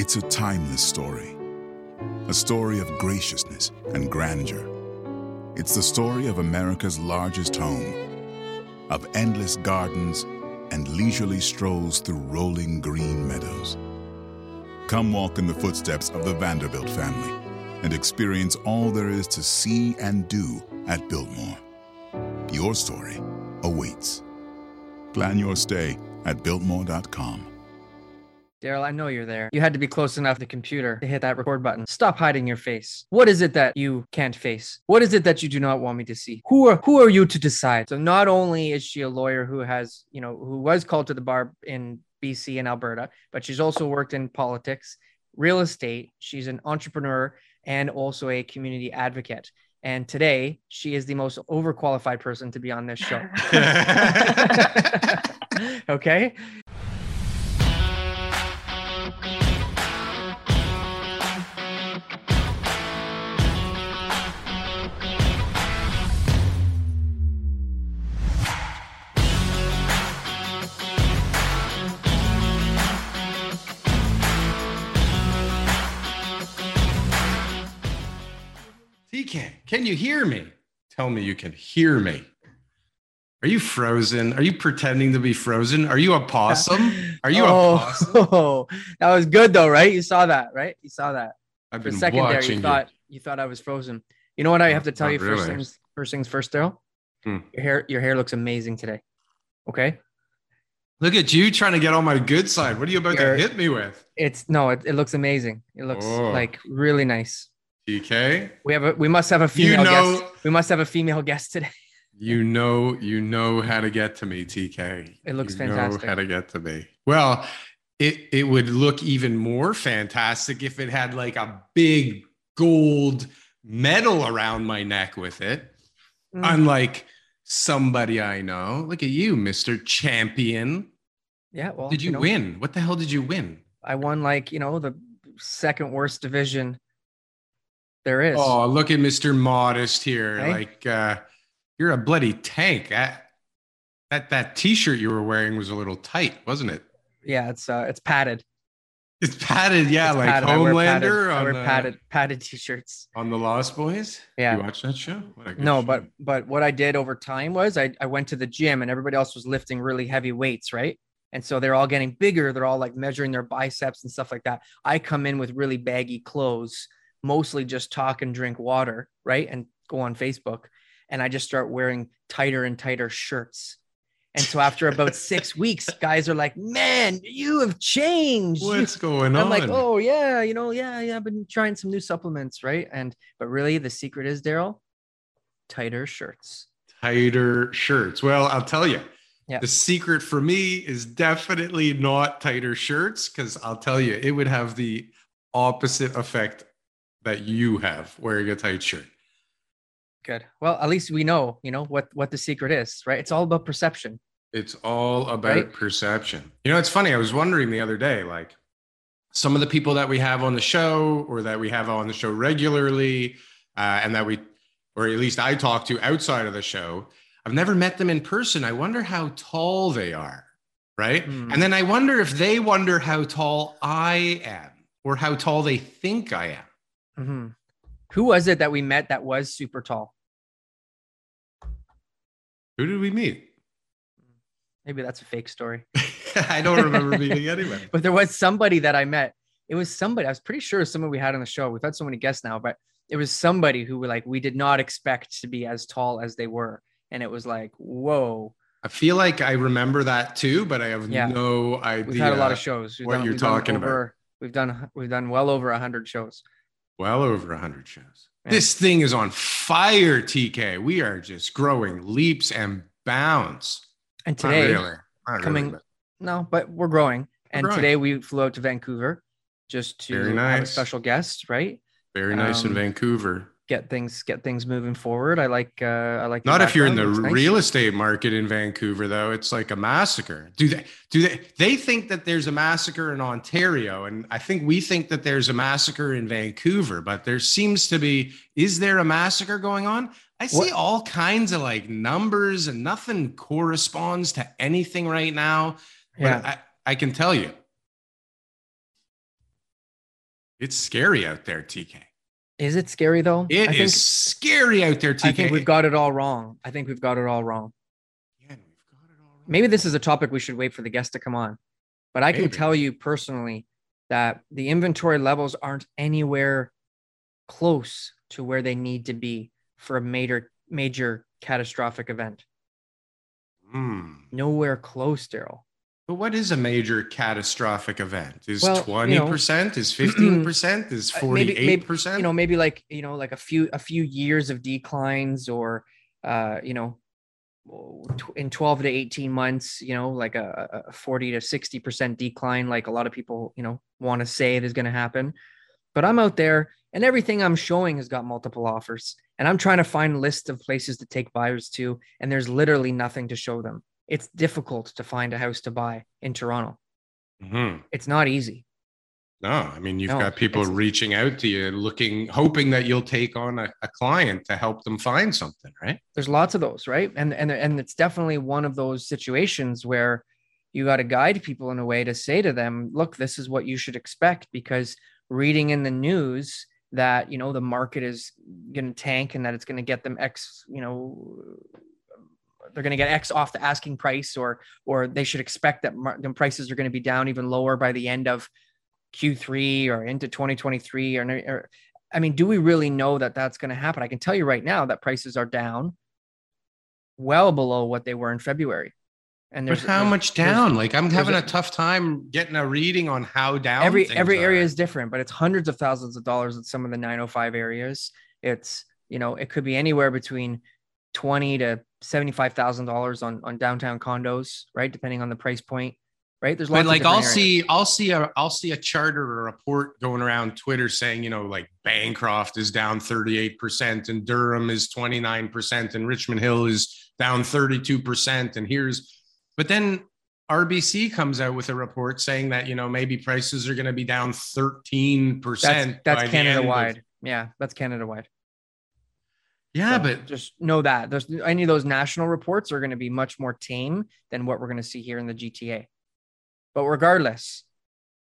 It's a timeless story, a story of graciousness and grandeur. It's the story of America's largest home, of endless gardens and leisurely strolls through rolling green meadows. Come walk in the footsteps of the Vanderbilt family and experience all there is to see and do at Biltmore. Your story awaits. Plan your stay at Biltmore.com. Daryl, I know you're there. You had to be close enough to the computer to hit that record button. Stop hiding your face. What is it that you can't face? What is it that you do not want me to see? Who are who are you to decide? So not only is she a lawyer who has, you know, who was called to the bar in BC and Alberta, but she's also worked in politics, real estate. She's an entrepreneur and also a community advocate. And today, she is the most overqualified person to be on this show. okay. Can you hear me? Tell me you can hear me. Are you frozen? Are you pretending to be frozen? Are you a possum? Are you oh, a possum? that was good though, right? You saw that, right? You saw that. I've For a been second there, you you. thought you thought I was frozen. You know what I have to tell Not you first really. things first things first, Daryl. Hmm. Your hair your hair looks amazing today. Okay. Look at you trying to get on my good side. What are you about You're- to hit me with? It's no, it, it looks amazing. It looks Oh. like really nice. TK, We have a we must have a You female know- guest. We must have a female guest today. you know, you know how to get to me, TK. It looks you fantastic. Know how to get to me. Well, it it would look even more fantastic if it had like a big gold medal around my neck with it. Mm. Unlike somebody I know. Look at you, Mr. Champion. Yeah, well, Did you, know, win? What the hell did you win? I won like, you know, the second worst division there is. Oh, look at Mr. Modest here. Like uh you're a bloody tank. That that that t-shirt you were wearing was a little tight, wasn't it? Yeah, it's uh it's padded. It's padded, yeah, It's like padded. I wear padded, Homelander I on, wear the, padded padded t-shirts. on the Lost Boys. Yeah. You watch that show? What No, show. but but what I did over time was I, I went to the gym and everybody else was lifting really heavy weights, right? And so they're all getting bigger. They're all like measuring their biceps and stuff like that. I come in with really baggy clothes, mostly just talk and drink water, right? And go on Facebook. And I just start wearing tighter and tighter shirts. And so after about six weeks, guys are like, man, you have changed. What's going on? I'm like, oh yeah, you know, yeah, yeah. I've been trying some new supplements, right? And but really, the secret is Daryl, tighter shirts. tighter shirts. Well, I'll tell you. Yeah. The secret for me is definitely not tighter shirts because I'll tell you, it would have the opposite effect that you have wearing a tight shirt. Good. Well, at least we know, you know, what what the secret is, right? It's all about perception. It's all about Right? perception. You know, it's funny. I was wondering the other day, like some of the people that we have on the show or that we have on the show regularly, uh, and that we, or at least I talk to outside of the show, I've never met them in person. I wonder how tall they are. Right. Hmm. And then I wonder if they wonder how tall I am or how tall they think I am. Mhm. Who was it that we met that was super tall? Who did we meet? Maybe that's a fake story. I don't remember meeting anyone. But there was somebody that I met. It was somebody. I was pretty sure it someone we had on the show. We've had so many guests now, but it was somebody who were like we did not expect to be as tall as they were, and it was like, whoa. I feel like I remember that too, but I have Yeah. no idea. We've had a lot of shows. We've what you're we've done talking about. We've done we've done well over a hundred shows. Well over 100 shows. This thing is on fire, TK. We are just growing leaps and bounds. And today, really. Coming- really, but no, but we're growing. And growing. today we flew out to Vancouver just to Very have a special guest, right? very nice in um, Vancouver. Get things get things moving forward. I like uh I like Not if you're in the nice. real estate market in Vancouver, though. It's like a massacre. Do they? Do they? They think that there's a massacre in Ontario, and I think we think that there's a massacre in Vancouver. But there seems to be. Is there a massacre going on? I see What- all kinds of like numbers, and nothing corresponds to anything right now. But Yeah. I, I can tell you, It's scary out there, TK. Is it scary though? It I is think, scary out there, TK. I think we've got it all wrong. I think we've got it all wrong. Yeah, we've got it all wrong. Maybe this is a topic we should wait for the guest to come on. But I can Maybe. tell you personally that the inventory levels aren't anywhere close to where they need to be for a major major catastrophic event. Hmm. Nowhere close, Daryl. But what is a major catastrophic event? Is Well, you twenty know, percent? Is fifteen percent? Is uh, maybe- maybe, forty-eight percent? You know, maybe like you know, like a few a few years of declines, or uh, you know, in twelve to eighteen months, you know, like a, a forty to sixty percent decline, like a lot of people, you know, want to say it is going to happen. But I'm out there, and everything I'm showing has got multiple offers, and I'm trying to find a list of places to take buyers to, and there's literally nothing to show them. It's difficult to find a house to buy in Toronto. Mhm. It's not easy. No, I mean you've No, got people reaching out to you, looking, hoping that you'll take on a, a client to help them find something, right? there's lots of those right and and and it's definitely one of those situations where you got to guide people in a way to say to them look this is what you should expect because reading in the news that you know the market is going to tank and that it's going to get them x you know they're going to get x off the asking price or or they should expect that mar- prices are going to be down even lower by the end of q3 or into 2023 or, or I mean, do we really know that that's going to happen? I can tell you right now that prices are down well below what they were in February. And But how there's- much down? Like I'm having a- a, tough time getting a reading on how down every every area is different, but it's hundreds of thousands of dollars in some of the 905 areas. It's you know it could be anywhere between twenty to seventy five thousand dollars on on downtown condos, right? Depending on the price point, right? There's lots But like of I'll areas. see, I'll see a, I'll see a charter or a report going around Twitter saying, you know, like Bancroft is down 38% and Durham is 29% and Richmond Hill is down 32%. And here's, but then RBC comes out with a report saying that, you know, maybe prices are going to be down 13%. that's that's Canada end of- wide. Yeah, that's Canada wide. Yeah, So but just know that there's any of those national reports are going to be much more tame than what we're going to see here in the GTA. But regardless,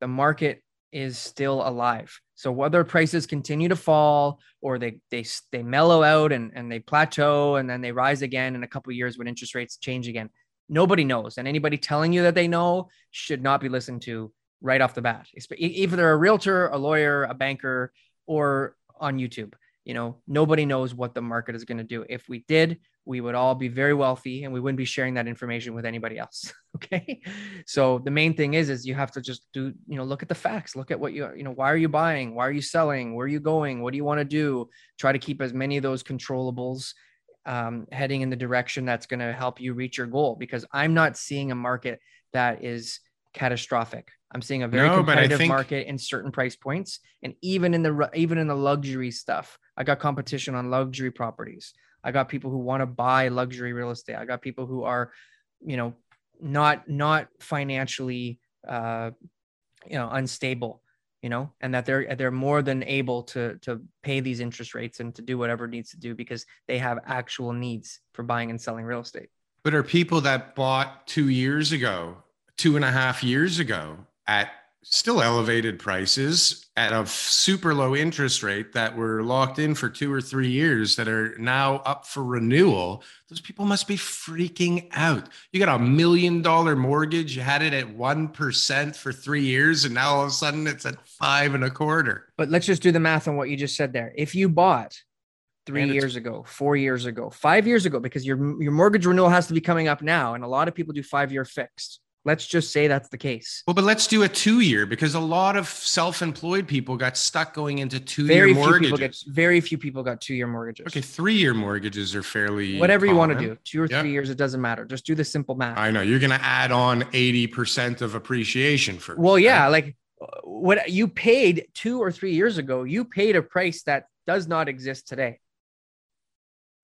the market is still alive. So whether prices continue to fall or they they they mellow out and, and they plateau and then they rise again in a couple of years when interest rates change again, nobody knows. And anybody telling you that they know should not be listened to right off the bat. Either they're a realtor, a lawyer, a banker, or on YouTube you know nobody knows what the market is going to do. If we did we would all be very wealthy and we wouldn't be sharing that information with anybody else okay? So the main thing is is you have to just do you know look at the facts. Look at what you you know why are you buying? Why are you selling? Where are you going? What do you want to do? Try to keep as many of those controllables um, heading in the direction that's going to help you reach your goal because i'm not seeing a market that is catastrophic. I'm seeing a very No, competitive think- market in certain price points and even in the even in the luxury stuff i got competition on luxury properties. I got people who want to buy luxury real estate. I got people who are you know not not financially uh you know unstable you know and that they're they're more than able to to pay these interest rates and to do whatever needs to do because they have actual needs for buying and selling real estate. But are people that bought two years ago, two and a half years ago at still elevated prices at a super low interest rate that were locked in for two or three years that are now up for renewal? Those people must be freaking out. You got a million dollar mortgage, you had it at 1% for three years, and now all of a sudden it's at five and a quarter. but let's just do the math on what you just said there if you bought three And years ago four years ago five years ago because your your mortgage renewal has to be coming up now and a lot of people do five year fixed let's just say that's the case. Well, but let's do a two year because a lot of self employed people got stuck going into two year very few mortgages. people get very few people got two year mortgages. Okay, three year mortgages are fairly whatever you want to do two or Yeah. three years it doesn't matter. Just do the simple math. I know you're going to add on 80% of appreciation for well yeah like uh, what you paid two or three years ago you paid a price that does not exist today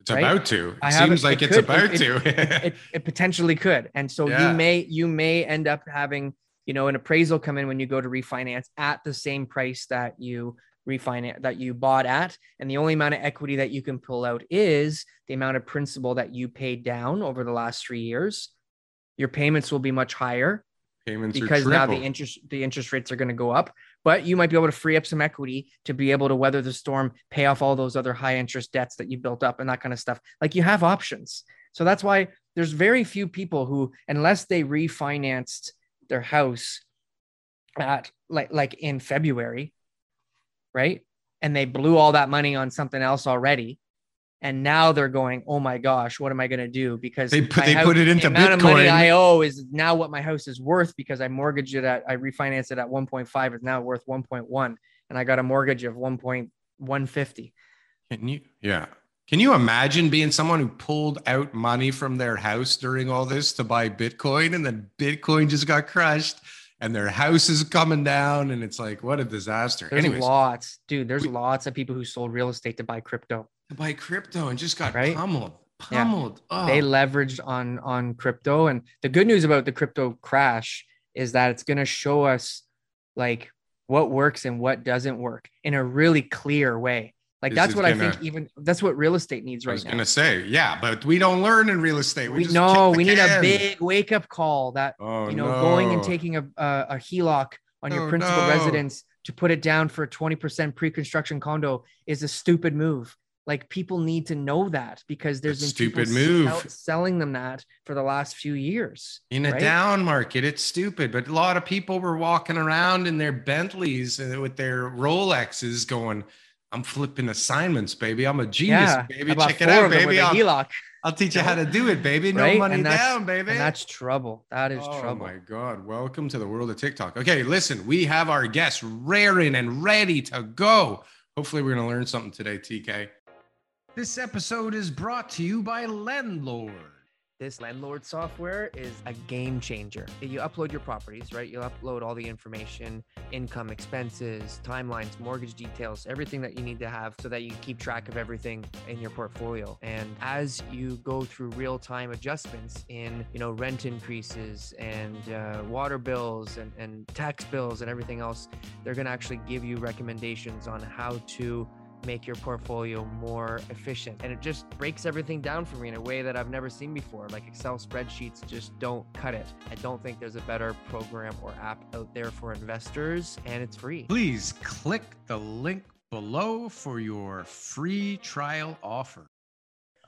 It's right? about to. It I seems like it it's could- about it- to. it, it potentially could and so Yeah. you may you may end up having you know an appraisal come in when you go to refinance at the same price that you refinance that you bought at and the only amount of equity that you can pull out is the amount of principal that you paid down over the last three years your payments will be much higher Payments are because now the interest the interest rates are going to go up but you might be able to free up some equity to be able to weather the storm pay off all those other high interest debts that you built up and that kind of stuff. Like you have options. So that's why there's very few people who unless they refinanced their house at like like in february right? And they blew all that money on something else already and now they're going oh my gosh what am i going to do because They put- they house- put it the into amount of money Bitcoin. i owe is now what my house is worth because i mortgaged it at i refinanced it at 1.5 it's now worth 1.1 and i got a mortgage of 1.150 Can you? Yeah. Can you imagine being someone who pulled out money from their house during all this to buy Bitcoin and then Bitcoin just got crushed and their house is coming down and it's like, what a disaster. there's Anyways, lots dude there's we- lots of people who sold real estate to buy crypto to buy crypto and just got Right? pummeled, Yeah. pummeled. Oh, they leveraged on on crypto and the good news about the crypto crash is that it's going to show us like what works and what doesn't work in a really clear way like This that's what i gonna- think even that's what real estate needs right now. I was now going to say, yeah, but we don't learn in real estate. We, we just know kick we need a big wake up call that oh, you know going and taking a a, a HELOC on your Oh, principal no. residence to put it down for a 20% pre-construction condo is a stupid move like people need to know that because there's That's been stupid move. sell- selling them that for the last few years In a right? down market, it's stupid. But a lot of people were walking around in their Bentleys and with their Rolexes going, I'm flipping assignments, baby. I'm a genius, yeah baby. Check it out, of them with baby. I'll, HELOC, I'll teach you how to do it, baby. No right? money And down, baby. that's trouble that is oh trouble Oh my God. Welcome to the world of TikTok. Okay, listen, we have our guests raring and ready to go. Hopefully, we're going to learn something today, TK. This episode is brought to you by Landlord. this landlord software is a game changer. You upload your properties, right? You'll upload all the information, income, expenses, timelines, mortgage details, everything that you need to have so that you keep track of everything in your portfolio. And as you go through real-time adjustments in, you know, rent increases and uh, water bills and, and tax bills and everything else, they're going to actually give you recommendations on how to make your portfolio more efficient. And it just breaks everything down for me in a way that I've never seen before. Like Excel spreadsheets just don't cut it. I don't think there's a better program or app out there for investors, and it's free. Please click the link below for your free trial offer.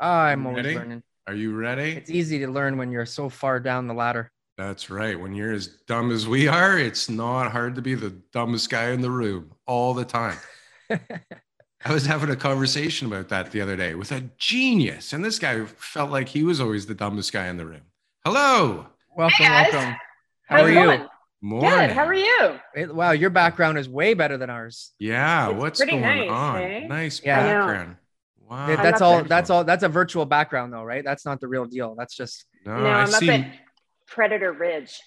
I'm always ready? learning. Are you ready? It's easy to learn when you're so far down the ladder. That's right. When you're as dumb as we are, it's not hard to be the dumbest guy in the room all the time. I was having a conversation about that the other day with a genius, and this guy felt like he was always the dumbest guy in the room. Hello. welcome, guys. welcome. How How's are you? going? Morning. Good. How are you? It- wow, your background is way better than ours. Yeah. It's what's going nice, on? eh? Nice Yeah. Background. Wow. That- I'm that's all. there. That's all. That's a virtual background, though, right? That's not the real deal. That's just No, no, I I'm see. up at Predator Ridge.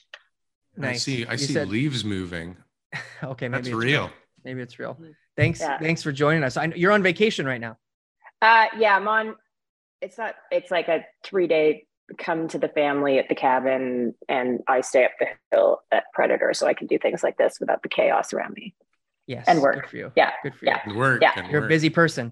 nice. I see. I You see said- leaves moving. okay, maybe That's it's real. Maybe it's real. Mhm. Thanks. Yeah. Thanks for joining us. I, know you're on vacation right now. Uh, yeah, I'm on. It's not. It's like a three day come to the family at the cabin, and I stay up the hill at Predator, so I can do things like this without the chaos around me. Yes. And work. Good for you. Yeah, Good for you. yeah. And work. Yeah. and You're a busy person.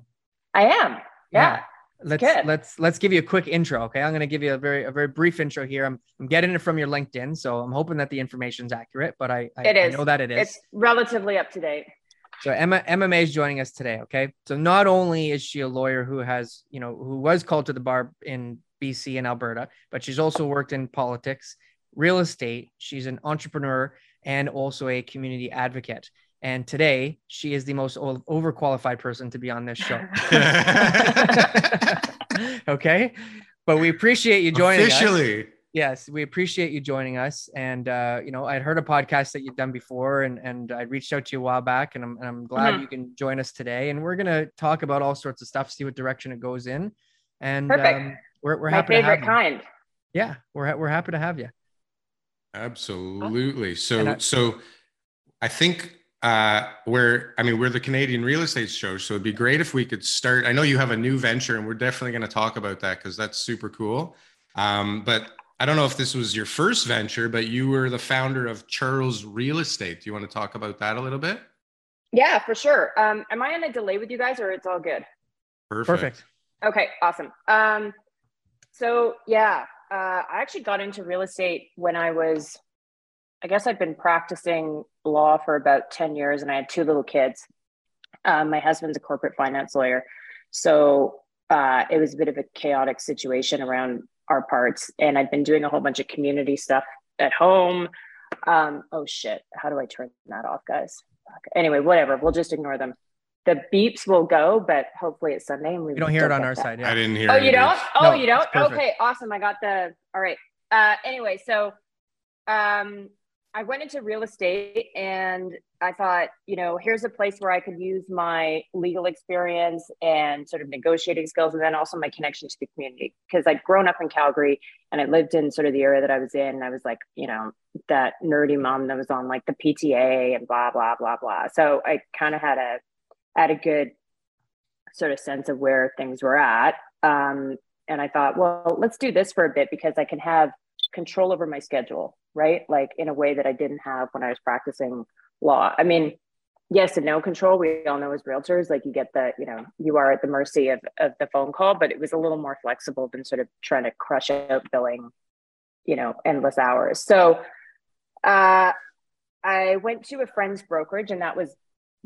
I am. Yeah. Let's good. let's let's give you a quick intro. Okay. I'm gonna give you a very a very brief intro here. I'm I'm getting it from your LinkedIn, so I'm hoping that the information's accurate, but I I, It I know that it is. It's relatively up to date. So Emma May is joining us today. Okay. So not only is she a lawyer who has, you know, who was called to the bar in BC and Alberta, but she's also worked in politics, real estate. She's an entrepreneur and also a community advocate. And today she is the most overqualified person to be on this show. okay. But we appreciate you joining us. Officially. Yes, we appreciate you joining us. And uh, you know, I'd heard a podcast that you'd done before, and and I reached out to you a while back, and I'm and I'm glad Mhm. you can join us today. And we're gonna talk about all sorts of stuff, see what direction it goes in, and Perfect. um, we're we're My happy to have favorite you. kind. Yeah, we're we're happy to have you. Absolutely. So I- so I think uh we're I mean we're the Canadian real estate show, so it'd be great if we could start. I know you have a new venture and we're definitely going to talk about that because that's super cool. Um, but I don't know if this was your first venture, but you were the founder of Charles Real Estate. Do you want to talk about that a little bit? Yeah, for sure. Um, am I on a delay with you guys, or it's all good? Perfect. Okay, awesome. Um, so yeah, uh, I actually got into real estate when I was I guess I'd been practicing law for about 10 years and I had two little kids. Um, my husband's a corporate finance lawyer. So uh, it was a bit of a chaotic situation around our parts. And I've been doing a whole bunch of community stuff at home. Um, oh shit. How do I turn that off, guys? Okay. Anyway, whatever. We'll just ignore them. The beeps will go, but hopefully it's Sunday and we You don't hear it on our that. side. Yeah. I didn't hear. Oh, you don't? beeps. Oh, No, you don't? Okay, awesome. I got the. All right. Uh, anyway, so um, I went into real estate and I thought, you know, here's a place where I could use my legal experience and sort of negotiating skills, and then also my connection to the community. Because I'd grown up in Calgary and I lived in sort of the area that I was in. I was like, you know, that nerdy mom that was on like the PTA and blah blah blah blah. So I kind of had a had a good sort of sense of where things were at. Um, and I thought, well, let's do this for a bit because I can have control over my schedule, right? Like in a way that I didn't have when I was practicing law. I mean, yes and no control. We all know as realtors, like you get the, you know, you are at the mercy of, of the phone call, but it was a little more flexible than sort of trying to crush out billing, you know, endless hours. So uh, I went to a friend's brokerage and that was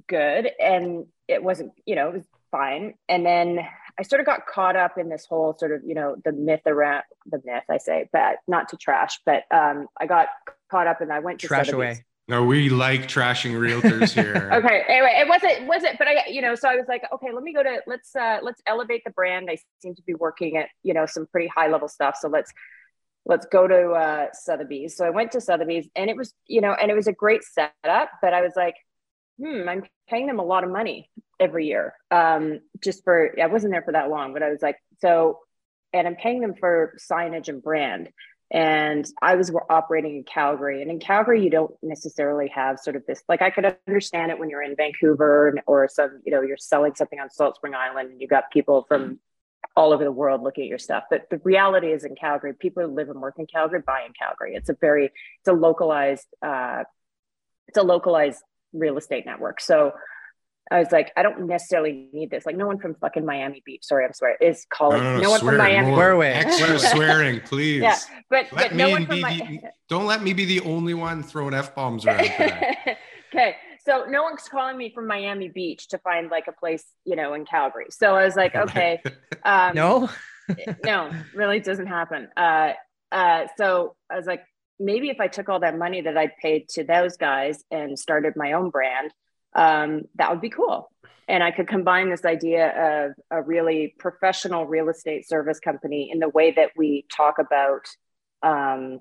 good. And it wasn't, you know, it was fine. And then I sort of got caught up in this whole sort of, you know, the myth around the myth, I say, but not to trash, but um, I got caught up and I went to Trash away. No, we like trashing realtors here. Okay. Anyway, it wasn't wasn't, but I you know, so I was like, okay, let me go to let's uh let's elevate the brand. I seem to be working at, you know, some pretty high level stuff. So let's let's go to uh Sotheby's. So I went to Sotheby's and it was, you know, and it was a great setup, but I was like, hmm, I'm paying them a lot of money every year. Um, just for I wasn't there for that long, but I was like, so and I'm paying them for signage and brand. And I was operating in Calgary, and in Calgary, you don't necessarily have sort of this. Like, I could understand it when you're in Vancouver or some, you know, you're selling something on Salt Spring Island, and you got people from all over the world looking at your stuff. But the reality is, in Calgary, people who live and work in Calgary buy in Calgary. It's a very, it's a localized, uh, it's a localized real estate network. So I was like, I don't necessarily need this. Like, no one from fucking Miami Beach, sorry, I'm sorry, is calling. No, no, No, no, one from Miami. more. Swear away. Extra swearing, please. Yeah, but, Let but no one from be my. the, don't let me be the only one throwing f bombs around today. okay, so no one's calling me from Miami Beach to find like a place, you know, in Calgary. So I was like, okay, um, No. no, really doesn't happen. Uh, uh, so I was like, maybe if I took all that money that I paid to those guys and started my own brand, um, that would be cool. And I could combine this idea of a really professional real estate service company in the way that we talk about, um,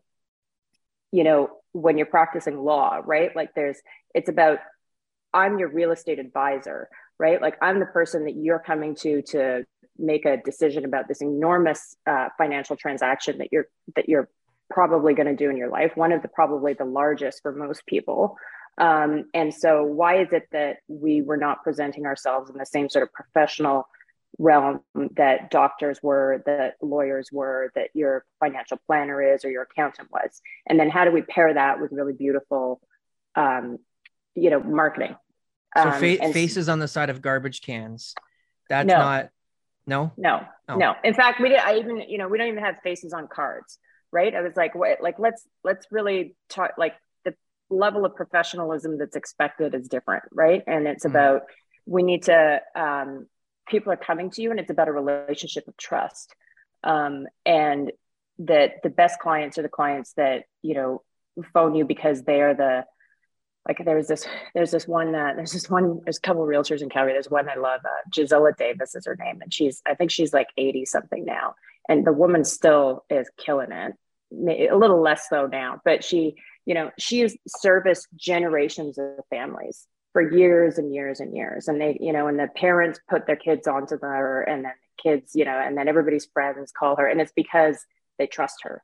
you know, when you're practicing law, right? Like there's, it's about, I'm your real estate advisor, right? Like I'm the person that you're coming to to make a decision about this enormous uh, financial transaction that you're that you're probably going to do in your life. One of the probably the largest for most people. Um, and so, why is it that we were not presenting ourselves in the same sort of professional realm that doctors were, that lawyers were, that your financial planner is, or your accountant was? And then, how do we pair that with really beautiful, um, you know, marketing? So Um, fa- and- faces on the side of garbage cans. That's No. not. No. No, Oh. no. In fact, we did. I even, you know, we don't even have faces on cards, right? I was like, what? Like, let's let's really talk. Like, the level of professionalism that's expected is different, right? And it's Mhm. about we need to. Um, people are coming to you, and it's about a relationship of trust, um, and that the best clients are the clients that you know phone you because they are the like there's this there's this one uh, there's this one there's a couple of realtors in Calgary. There's one I love, uh, Gisela Davis is her name, and she's I think she's like 80 something now, and the woman still is killing it. A little less so now, but she you know she has serviced generations of families for years and years and years, and they you know and the parents put their kids onto her, and then the kids you know and then everybody's friends call her, and it's because they trust her,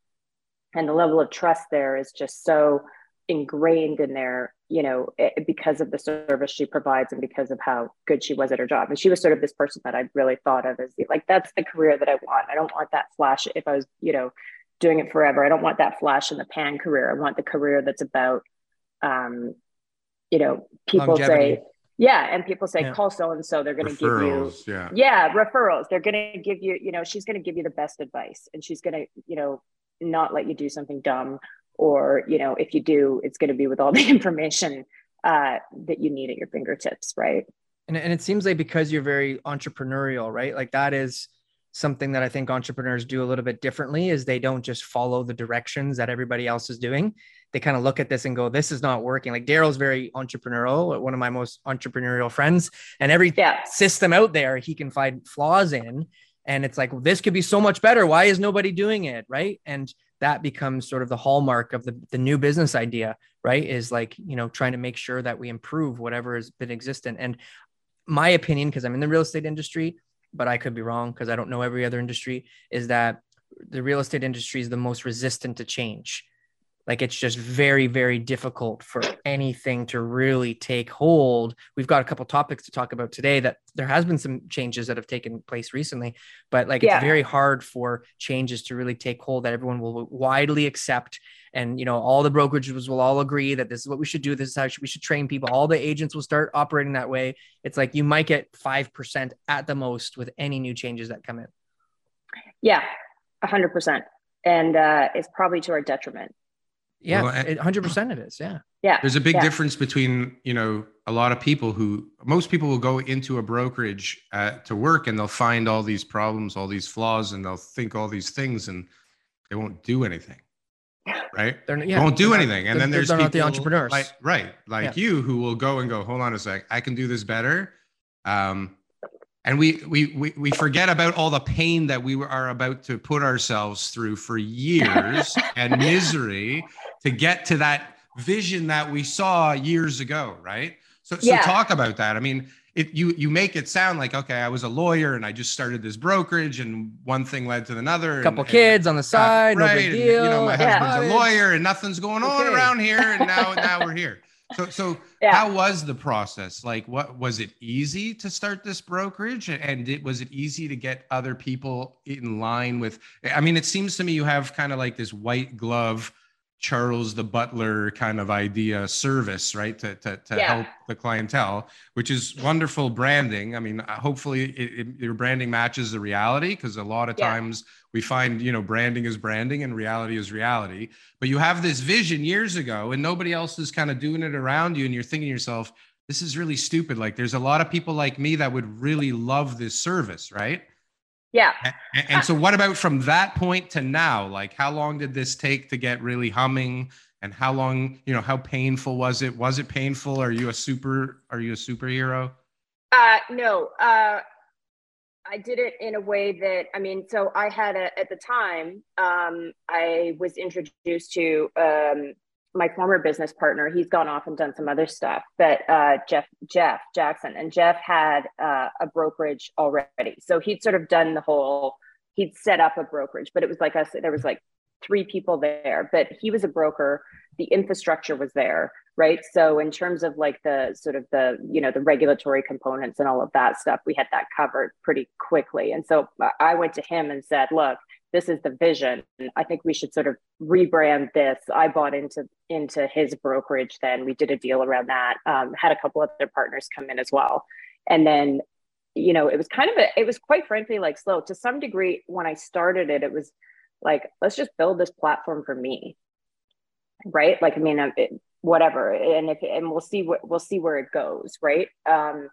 and the level of trust there is just so ingrained in there, you know, it, because of the service she provides and because of how good she was at her job. And she was sort of this person that I really thought of as like, that's the career that I want. I don't want that flash. If I was, you know, doing it forever, I don't want that flash in the pan career. I want the career that's about, um, you know, people Longevity. say, yeah. And people say, Yeah. call so-and-so, they're going to give you, yeah. yeah referrals they're going to give you you know she's going to give you the best advice and she's going to you know not let you do something dumb or you know if you do it's going to be with all the information uh, that you need at your fingertips right and, and it seems like because you're very entrepreneurial right like that is something that i think entrepreneurs do a little bit differently is they don't just follow the directions that everybody else is doing. They kind of look at this and go this is not working. Like daryl's very entrepreneurial one of my most entrepreneurial friends and every yeah. system out there he can find flaws in and it's like well, this could be so much better. Why is nobody doing it? Right? And that becomes sort of the hallmark of the, the new business idea right? Is like you know trying to make sure that we improve whatever has been existent. And my opinion because i'm in the real estate industry but i could be wrong because i don't know every other industry is that the real estate industry is the most resistant to change like it's just very very difficult for anything to really take hold. We've got a couple topics to talk about today that there has been some changes that have taken place recently but like yeah. it's very hard for changes to really take hold that everyone will widely accept. And you know all the brokerages will all agree that this is what we should do this is how we should train people. All the agents will start operating that way. It's like you might get 5% at the most with any new changes that come in. Yeah 100% and uh, it's probably to our detriment yeah, hundred percent it is. Yeah. Yeah. There's a big yeah. difference between, you know, a lot of people who most people will go into a brokerage uh, to work and they'll find all these problems, all these flaws, and they'll think all these things and they won't do anything. Right. They're, yeah, they won't do anything. and then there's people not the entrepreneurs. Like, right. Like yeah. you who will go and go, hold on a sec, I can do this better. Um, and we, we we we forget about all the pain that we are about to put ourselves through for years and misery to get to that vision that we saw years ago right so, so yeah. talk about that i mean it, you you make it sound like okay i was a lawyer and i just started this brokerage and one thing led to another a couple and, kids on the side uh, right, no big deal and, you know my yeah. husband's a lawyer and nothing's going on around here and now now we're here so, so yeah. how was the process? Like, what was it easy to start this brokerage, and it was it easy to get other people in line with? I mean, it seems to me you have kind of like this white glove Charles the Butler kind of idea service, right? To, to, to yeah. help the clientele, which is wonderful branding. I mean, uh, hopefully it, it, your branding matches the reality because a lot of yeah. times we find, you know, branding is branding and reality is reality. But you have this vision years ago and nobody else is kind of doing it around you. And you're thinking to yourself, this is really stupid. Like there's a lot of people like me that would really love this service, right? Yeah. And, and, so what about from that point to now? Like how long did this take to get really humming? And how long, you know, how painful was it? Was it painful? Are you a super are you a superhero? Uh no. Uh I did it in a way that I mean, so I had a at the time, um, I was introduced to um my former business partner, he's gone off and done some other stuff, but uh, Jeff Jeff Jackson and Jeff had uh, a brokerage already, so he'd sort of done the whole. He'd set up a brokerage, but it was like us. There was like three people there, but he was a broker. The infrastructure was there, right? So in terms of like the sort of the you know the regulatory components and all of that stuff, we had that covered pretty quickly. And so I went to him and said, "Look, this is the vision. I think we should sort of rebrand this. I bought into into his brokerage. Then we did a deal around that. Um, had a couple other partners come in as well, and then you know it was kind of a it was quite frankly like slow to some degree. When I started it, it was like let's just build this platform for me, right? Like I mean, um, it, whatever, and if and we'll see what we'll see where it goes, right? Um,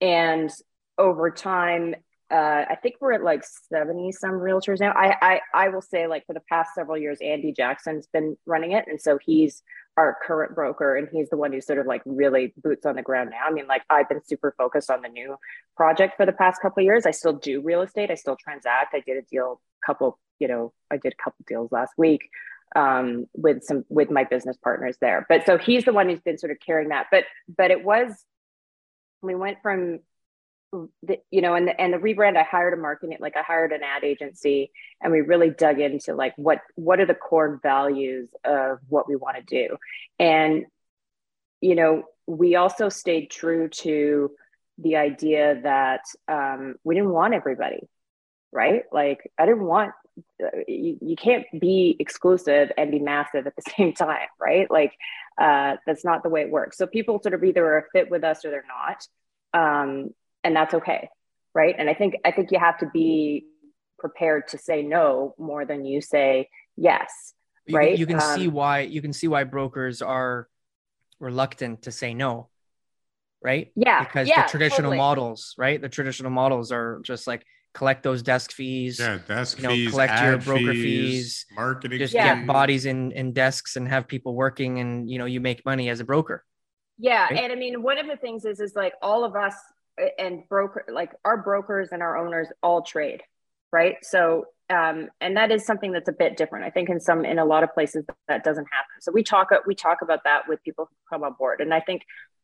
and over time uh, I think we're at like 70 some realtors now. I, I I will say like for the past several years, Andy Jackson's been running it. And so he's our current broker and he's the one who's sort of like really boots on the ground now. I mean, like I've been super focused on the new project for the past couple years. I still do real estate. I still transact. I did a deal couple, you know, I did a couple deals last week um, with some with my business partners there. But so he's the one who's been sort of carrying that. But but it was we went from the, you know, and the, and the rebrand, I hired a marketing, like I hired an ad agency and we really dug into like, what, what are the core values of what we want to do? And, you know, we also stayed true to the idea that um, we didn't want everybody, right? Like I didn't want, you, you can't be exclusive and be massive at the same time, right? Like uh, that's not the way it works. So people sort of either are a fit with us or they're not. Um, and that's okay right and i think i think you have to be prepared to say no more than you say yes You, right? You can see Um, why you can see why brokers are reluctant to say no, right? yeah, Because yeah, the traditional totally. models, right? The traditional models are just like collect those desk fees, Yeah, desk you know, fees, collect your broker fees, fees, marketing. just Yeah. get bodies in in desks and have people working, and you know you make money as a broker. Yeah, right? and I mean, one of the things is is like all of us and broker, like our brokers and our owners all trade, right? So, um, and that is something that's a bit different. I think in some in a lot of places that doesn't happen. So we talk we talk about that with people who come on board, and I think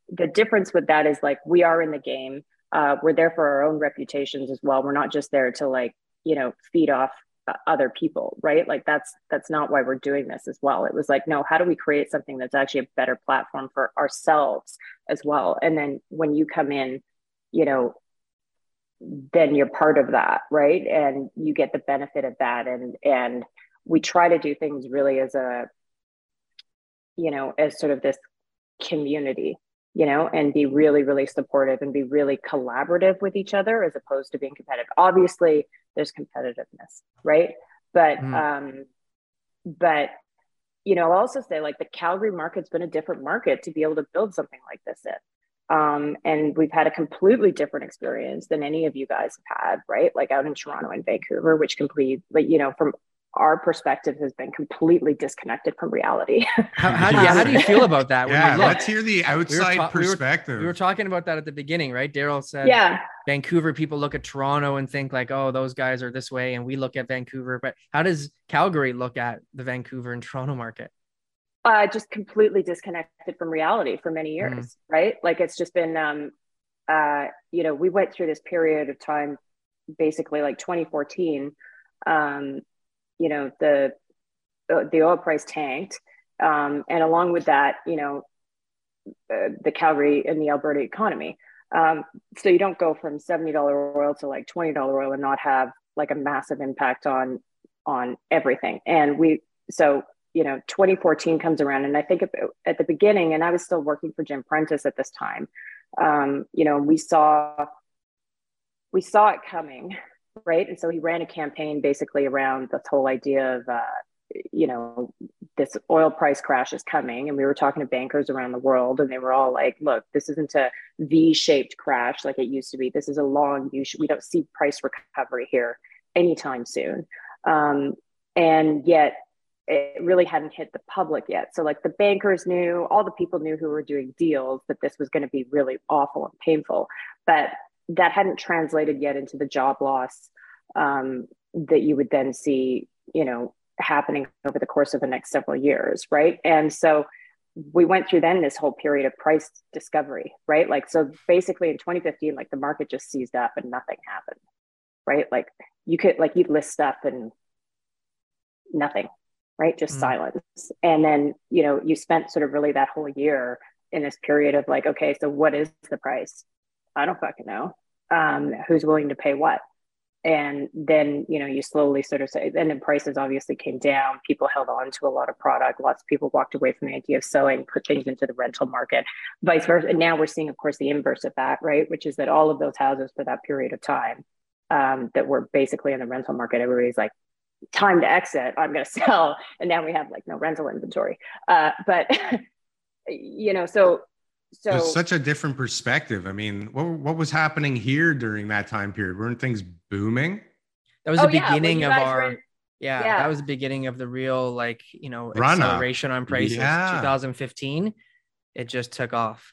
the difference with that is like we are in the game. Uh, we're there for our own reputations as well. We're not just there to like you know feed off uh, other people right like that's that's not why we're doing this as well it was like no how do we create something that's actually a better platform for ourselves as well and then when you come in you know then you're part of that right? And you get the benefit of that. And and we try to do things really as a you know as sort of this community you know and be really really supportive and be really collaborative with each other as opposed to being competitive. Obviously there's competitiveness right? But Mm. um but you know i'll also say like the calgary market's been a different market to be able to build something like this in um, and we've had a completely different experience than any of you guys have had right like out in toronto and vancouver which complete like you know from our perspective has been completely disconnected from reality How, how, do, you, how do you feel about that? when Yeah, let's hear the outside ta- we were- perspective. we were talking about that at the beginning, right? Daryl said yeah Vancouver people look at Toronto and think like, oh, those guys are this way, and we look at Vancouver. But how does Calgary look at the Vancouver and Toronto market? Uh, just completely disconnected from reality for many years, Mm. right? Like it's just been, um, uh, you know, we went through this period of time, basically like 2014. Um, you know, the uh, the oil price tanked, um, and along with that, you know, uh, the Calgary and the Alberta economy. Um, so you don't go from seventy dollar oil to like twenty dollar oil and not have like a massive impact on on everything. And we so you know 2014 comes around, and I think at- the beginning, and I was still working for Jim Prentice at this time. Um, you know, we saw we saw it coming, right? And so he ran a campaign basically around this whole idea of uh, you know this oil price crash is coming and we were talking to bankers around the world and they were all like look this isn't a v-shaped crash like it used to be this is a long we don't see price recovery here anytime soon um, and yet it really hadn't hit the public yet so like the bankers knew all the people knew who were doing deals that this was going to be really awful and painful but that hadn't translated yet into the job loss um, that you would then see you know happening over the course of the next several years, right? And so we went through then this whole period of price discovery, right? Like, so basically in 2015, like the market just seized up and nothing happened, right? Like you could, like, you'd list stuff and nothing, right? Just Mm. silence. And then, you know, you spent sort of really that whole year in this period of like, okay, so what is the price? I don't fucking know. Um, who's willing to pay what? and then you know you slowly sort of say and then prices obviously came down people held on to a lot of product lots of people walked away from the idea of selling put things into the rental market vice versa and now we're seeing of course the inverse of that right which is that all of those houses for that period of time um, that were basically in the rental market everybody's like time to exit i'm going to sell and now we have like no rental inventory uh, but you know so so It's such a different perspective. I mean, what what was happening here during that time period? Weren't things booming? That was Oh, the yeah, beginning you of guys were our yeah, Yeah. that was the beginning of the real like you know Run-up. acceleration on prices. Yeah. 2015, it just took off.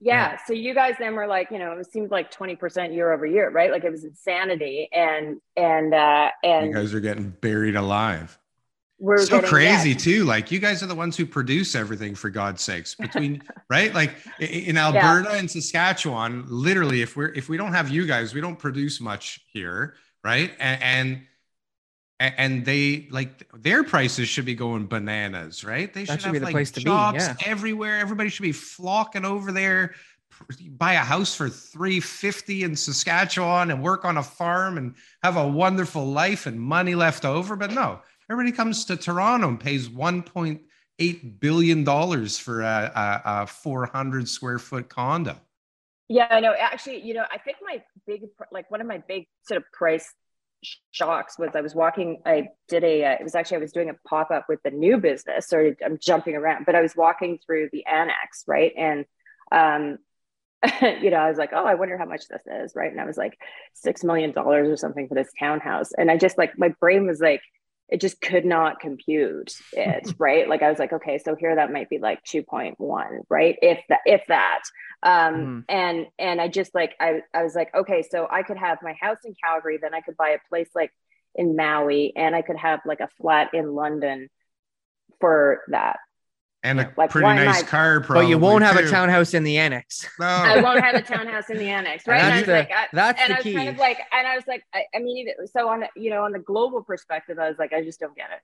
Yeah so you guys then were like you know it seemed like 20% year over year right like it was insanity and and uh and You guys are getting buried alive. we're so getting- crazy yeah. too. Like you guys are the ones who produce everything for God's sakes. Between right, like in Alberta and Saskatchewan, literally, if we're if we don't have you guys, we don't produce much here, right? And and, and they like their prices should be going bananas, right? They should, should have be the like place to be, yeah. everywhere. Everybody should be flocking over there. Buy a house for 350 in Saskatchewan and work on a farm and have a wonderful life and money left over. But no, everybody comes to Toronto and pays 1.8 billion dollars for a, a, a 400 square foot condo. yeah i know actually you know i think my big like one of my big sort of price shocks was I was walking, I did a, uh, it was actually, I was doing a pop up with the new business. So I'm jumping around, but I was walking through the annex, right? And, um, you know, I was like, oh, I wonder how much this is, right? And I was like, $6 million or something for this townhouse. And I just like, my brain was like, it just could not compute it right? Like i was like okay so here that might be like 2.1 right? If that if that. Um mm. and and i just like I, I was like okay so i could have my house in calgary then i could buy a place like in maui and i could have like a flat in london for that and a like, pretty nice I, car. Probably, but you won't have too. a townhouse in the annex. No, I won't have a townhouse in the annex, right? And, that's the, like, I, that's and the I was key. kind of like, and I was like, I, I mean, so on, the, you know, on the global perspective, I was like, I just don't get it.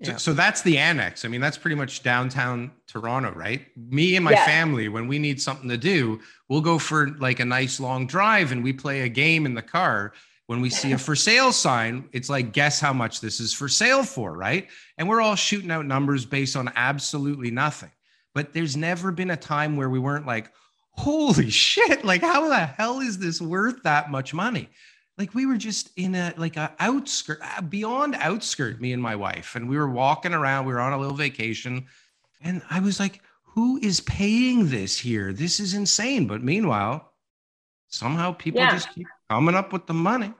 Yeah. So, so, that's the annex. I mean, that's pretty much downtown Toronto, right? Me and my yeah. family, when we need something to do, we'll go for like a nice long drive and we play a game in the car when we see a for sale sign, it's like, guess how much this is for sale for, right? And we're all shooting out numbers based on absolutely nothing. But there's never been a time where we weren't like, holy shit, like, how the hell is this worth that much money? Like we were just in a like a outskirt, uh, beyond outskirt, me and my wife, and we were walking around. We were on a little vacation, and I was like, "Who is paying this here? This is insane." But meanwhile, somehow people yeah. just keep coming up with the money.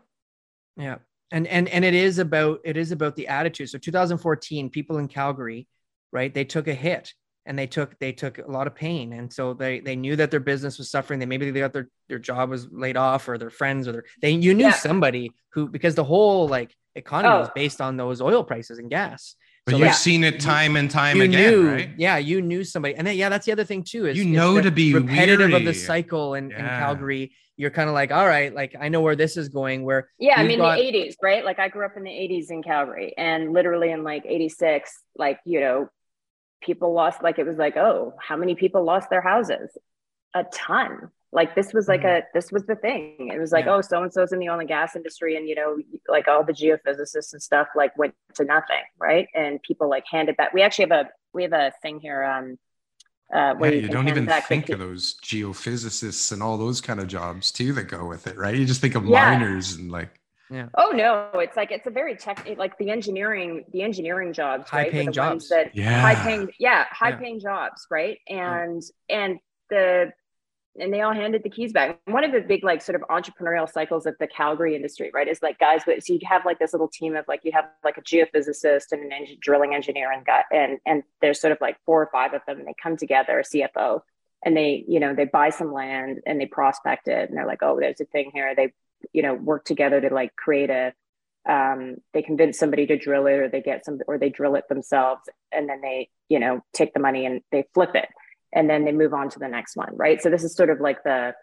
Yeah. And and and it is about it is about the attitude. So 2014, people in Calgary, right? They took a hit and they took they took a lot of pain. And so they they knew that their business was suffering. They maybe they got their their job was laid off or their friends or their they you knew yeah. somebody who because the whole like economy oh. was based on those oil prices and gas. But so you've like, seen it time and time you again, knew, right? Yeah, you knew somebody, and then, yeah, that's the other thing too. Is you know to be repetitive weary. of the cycle in, yeah. in Calgary. You're kind of like, all right, like I know where this is going. Where yeah, I mean got... the '80s, right? Like I grew up in the '80s in Calgary, and literally in like '86, like you know, people lost. Like it was like, oh, how many people lost their houses? A ton like this was like mm-hmm. a this was the thing it was like yeah. oh so and so's in the oil and gas industry and you know like all the geophysicists and stuff like went to nothing right and people like handed back we actually have a we have a thing here um uh, where yeah, you, you don't even think of those geophysicists and all those kind of jobs too that go with it right you just think of yeah. miners and like yeah. Oh no, it's like it's a very tech like the engineering the engineering jobs, high right? paying jobs. That yeah. high paying yeah, high yeah. paying jobs, right? And and the and they all handed the keys back. One of the big like sort of entrepreneurial cycles of the Calgary industry, right, is like guys. So you have like this little team of like you have like a geophysicist and an engine, drilling engineer and guy, and and there's sort of like four or five of them, and they come together, a CFO, and they you know they buy some land and they prospect it, and they're like, oh, there's a thing here. They you know work together to like create a. Um, they convince somebody to drill it, or they get some, or they drill it themselves, and then they you know take the money and they flip it and then they move on to the next one right? So this is sort of like the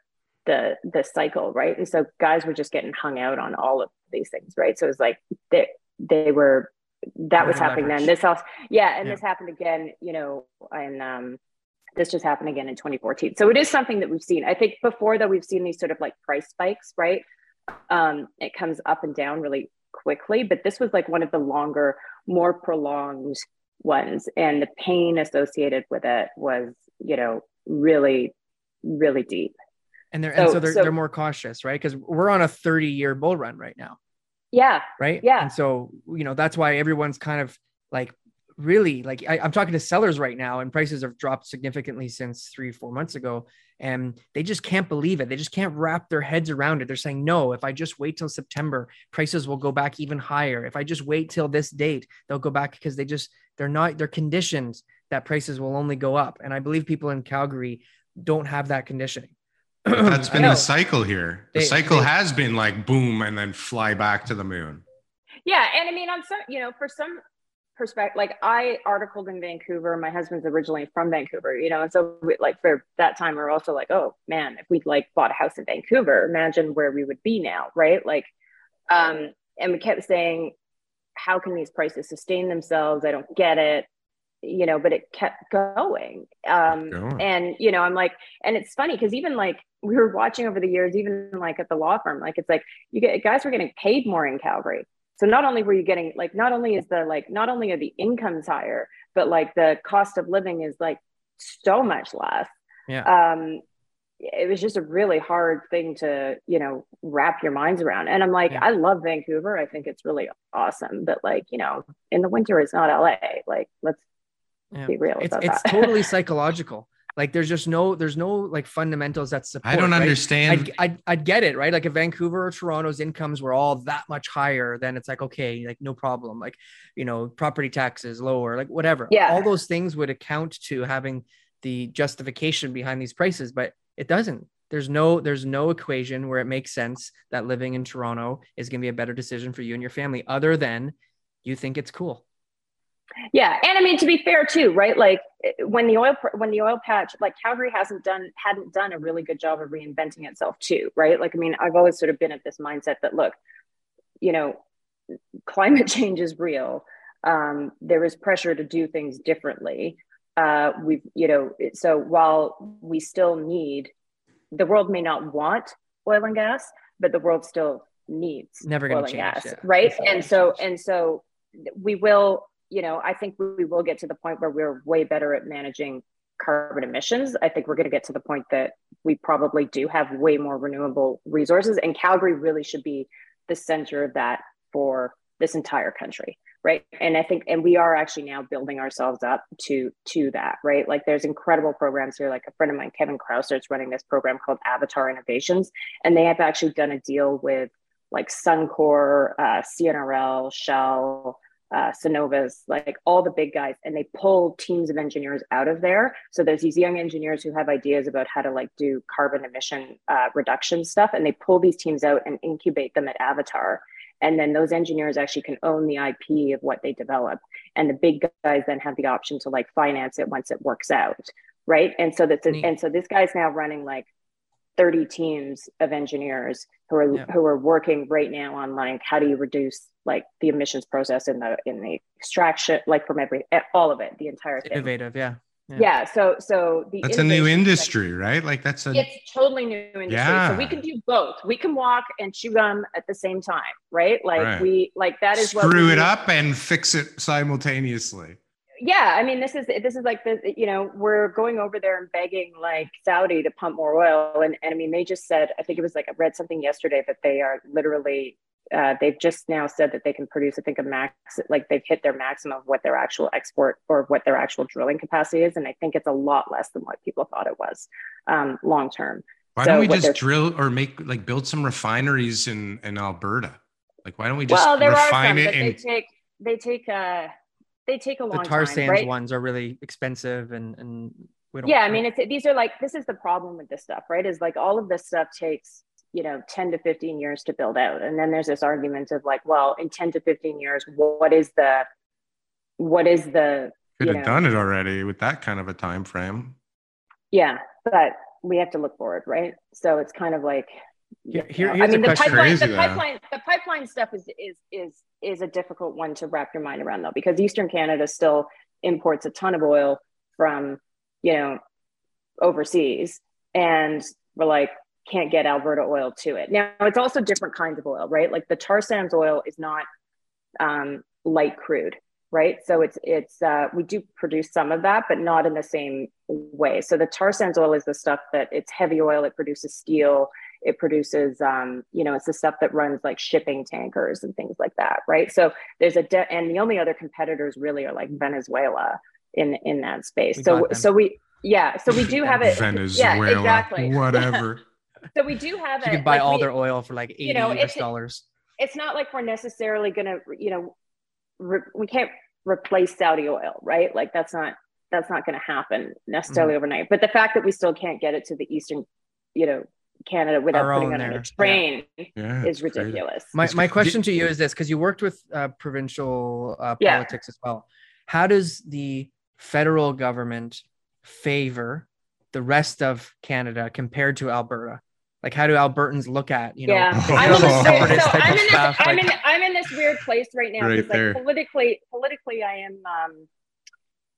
the the cycle right? And so guys were just getting hung out on all of these things right? So it was like they they were that was happening leverage. then this else yeah and yeah. this happened again you know and um this just happened again in 2014 so it is something that we've seen. I think before that we've seen these sort of like price spikes right? Um it comes up and down really quickly but this was like one of the longer more prolonged ones and the pain associated with it was you know, really, really deep. And they're so, and so they're so, they're more cautious, right? Because we're on a 30 year bull run right now. Yeah. Right. Yeah. And so, you know, that's why everyone's kind of like really like I, am talking to sellers right now and prices have dropped significantly since three four months ago and they just can't believe it they just can't wrap their heads around it they're saying no if i just wait till september prices will go back even higher if i just wait till this date they'll go back because they just they're not they're conditioned that prices will only go up. And I believe people in Calgary don't have that conditioning. That's been the cycle here. The they, cycle they, has been like boom and then fly back to the moon. Yeah. And I mean, on some, you know, for some perspective, like I articled in Vancouver, my husband's originally from Vancouver, you know, and so we, like for that time, we are also like, oh man, if we'd like bought a house in Vancouver, imagine where we would be now, right? Like, um, and we kept saying, how can these prices sustain themselves? I don't get it you know, but it kept going. Um, going. And, you know, I'm like, and it's funny because even like we were watching over the years, even like at the law firm, like it's like you get guys were getting paid more in Calgary. So not only were you getting like, not only is the like, not only are the incomes higher, but like the cost of living is like so much less. Yeah. Um, it was just a really hard thing to you know wrap your minds around and i'm like Yeah. i love vancouver i think it's really awesome but like you know in the winter it's not la like let's Yeah. be real It's about it's that totally psychological. Like there's just no there's no like fundamentals that support. I don't right? understand. I'd, I'd, I'd get it, right? Like if Vancouver or Toronto's incomes were all that much higher, then it's like, okay, like no problem. Like, you know, property taxes lower, like whatever. Yeah. All those things would account to having the justification behind these prices, but it doesn't. There's no there's no equation where it makes sense that living in Toronto is going to be a better decision for you and your family, other than you think it's cool. Yeah, and I mean to be fair too, right? Like when the oil when the oil patch, like Calgary hasn't done hadn't done a really good job of reinventing itself too, right? Like I mean, I've always sort of been at this mindset that look, you know, climate change is real. Um, there is pressure to do things differently. Uh, we've, you know, so while we still need, the world may not want oil and gas, but the world still needs Never oil and change, gas, yeah. right? It's And so, change. and so we will, you know, I think we will get to the point where we're way better at managing carbon emissions. I think we're going to get to the point that we probably do have way more renewable resources, and Calgary really should be the center of that for this entire country, right? And I think, and we are actually now building ourselves up to to that, right? Like there's incredible programs here. Like a friend of mine, Kevin Krausert, is running this program called Avatar Innovations, and they have actually done a deal with like Suncor, uh, CNRL, Shell, uh, Cenovus, like all the big guys, and they pull teams of engineers out of there. So there's these young engineers who have ideas about how to like do carbon emission uh, reduction stuff, and they pull these teams out and incubate them at Avatar. And then those engineers actually can own the IP of what they develop, and the big guys then have the option to like finance it once it works out, right? And so that's and so this guy's now running like 30 teams of engineers who are Yeah. who are working right now on like how do you reduce like the emissions process in the in the extraction like from every eh, all of it the entire thing Innovative, yeah. yeah so so the That's a new innovation- industry, right? Like that's a it's totally new industry Yeah. so we can do both we can walk and chew gum at the same time right like Right. we like that is what screw it do. up and fix it simultaneously. Yeah i mean this is this is like the you know we're going over there and begging like saudi to pump more oil and, and i mean they just said i think it was like i read something yesterday that they are literally uh, they've just now said that they can produce i think a max like they've hit their maximum of what their actual export or what their actual drilling capacity is and i think it's a lot less than what people thought it was um, long term Why So don't we just drill or make like build some refineries in in Alberta? Like why don't we just well there are refine some it but they and take they take uh they take a long The tar time sands right? ones are really expensive and and we don't yeah i mean it's these are like this is the problem with this stuff right? Is like all of this stuff takes you know 10 to 15 years to build out. And then there's this argument of like well in 10 to 15 years what is the what is the could you have know, done it already with that kind of a time frame. yeah but we have to look forward right? So it's kind of like Here- you here- know, here's I a mean, the pipeline, Crazy, the though. pipeline, the pipeline stuff is is is is a difficult one to wrap your mind around, though, because Eastern Canada still imports a ton of oil from, you know, overseas, and we're like can't get Alberta oil to it. Now it's also different kinds of oil, right? Like the tar sands oil is not um, light crude, right? So it's it's uh, we do produce some of that, but not in the same way. So the tar sands oil is the stuff that it's heavy oil. It produces steel. It produces, um, you know, it's the stuff that runs like shipping tankers and things like that, right? So there's a de- and the only other competitors really are like Venezuela in in that space. We so so we yeah, so we do have it. Venezuela, Yeah, exactly. whatever. So we do have you it. could buy like, all we- their oil for like 80 you know, US it's- dollars. it's not like we're necessarily going to, you know, re- we can't replace Saudi oil, right? Like that's not that's not going to happen necessarily Mm-hmm. overnight. But the fact that we still can't get it to the eastern, you know, Canada without Our putting on there, a train Yeah, is ridiculous. My, my question to you is this because you worked with uh, provincial uh, Yeah. politics as well. How does the federal government favor the rest of Canada compared to Alberta? Like, how do Albertans look at you know? yeah, I'm in, this weird, so I'm in this, stuff, I'm like- in, I'm in this weird place right now Right like politically, politically, I am, um,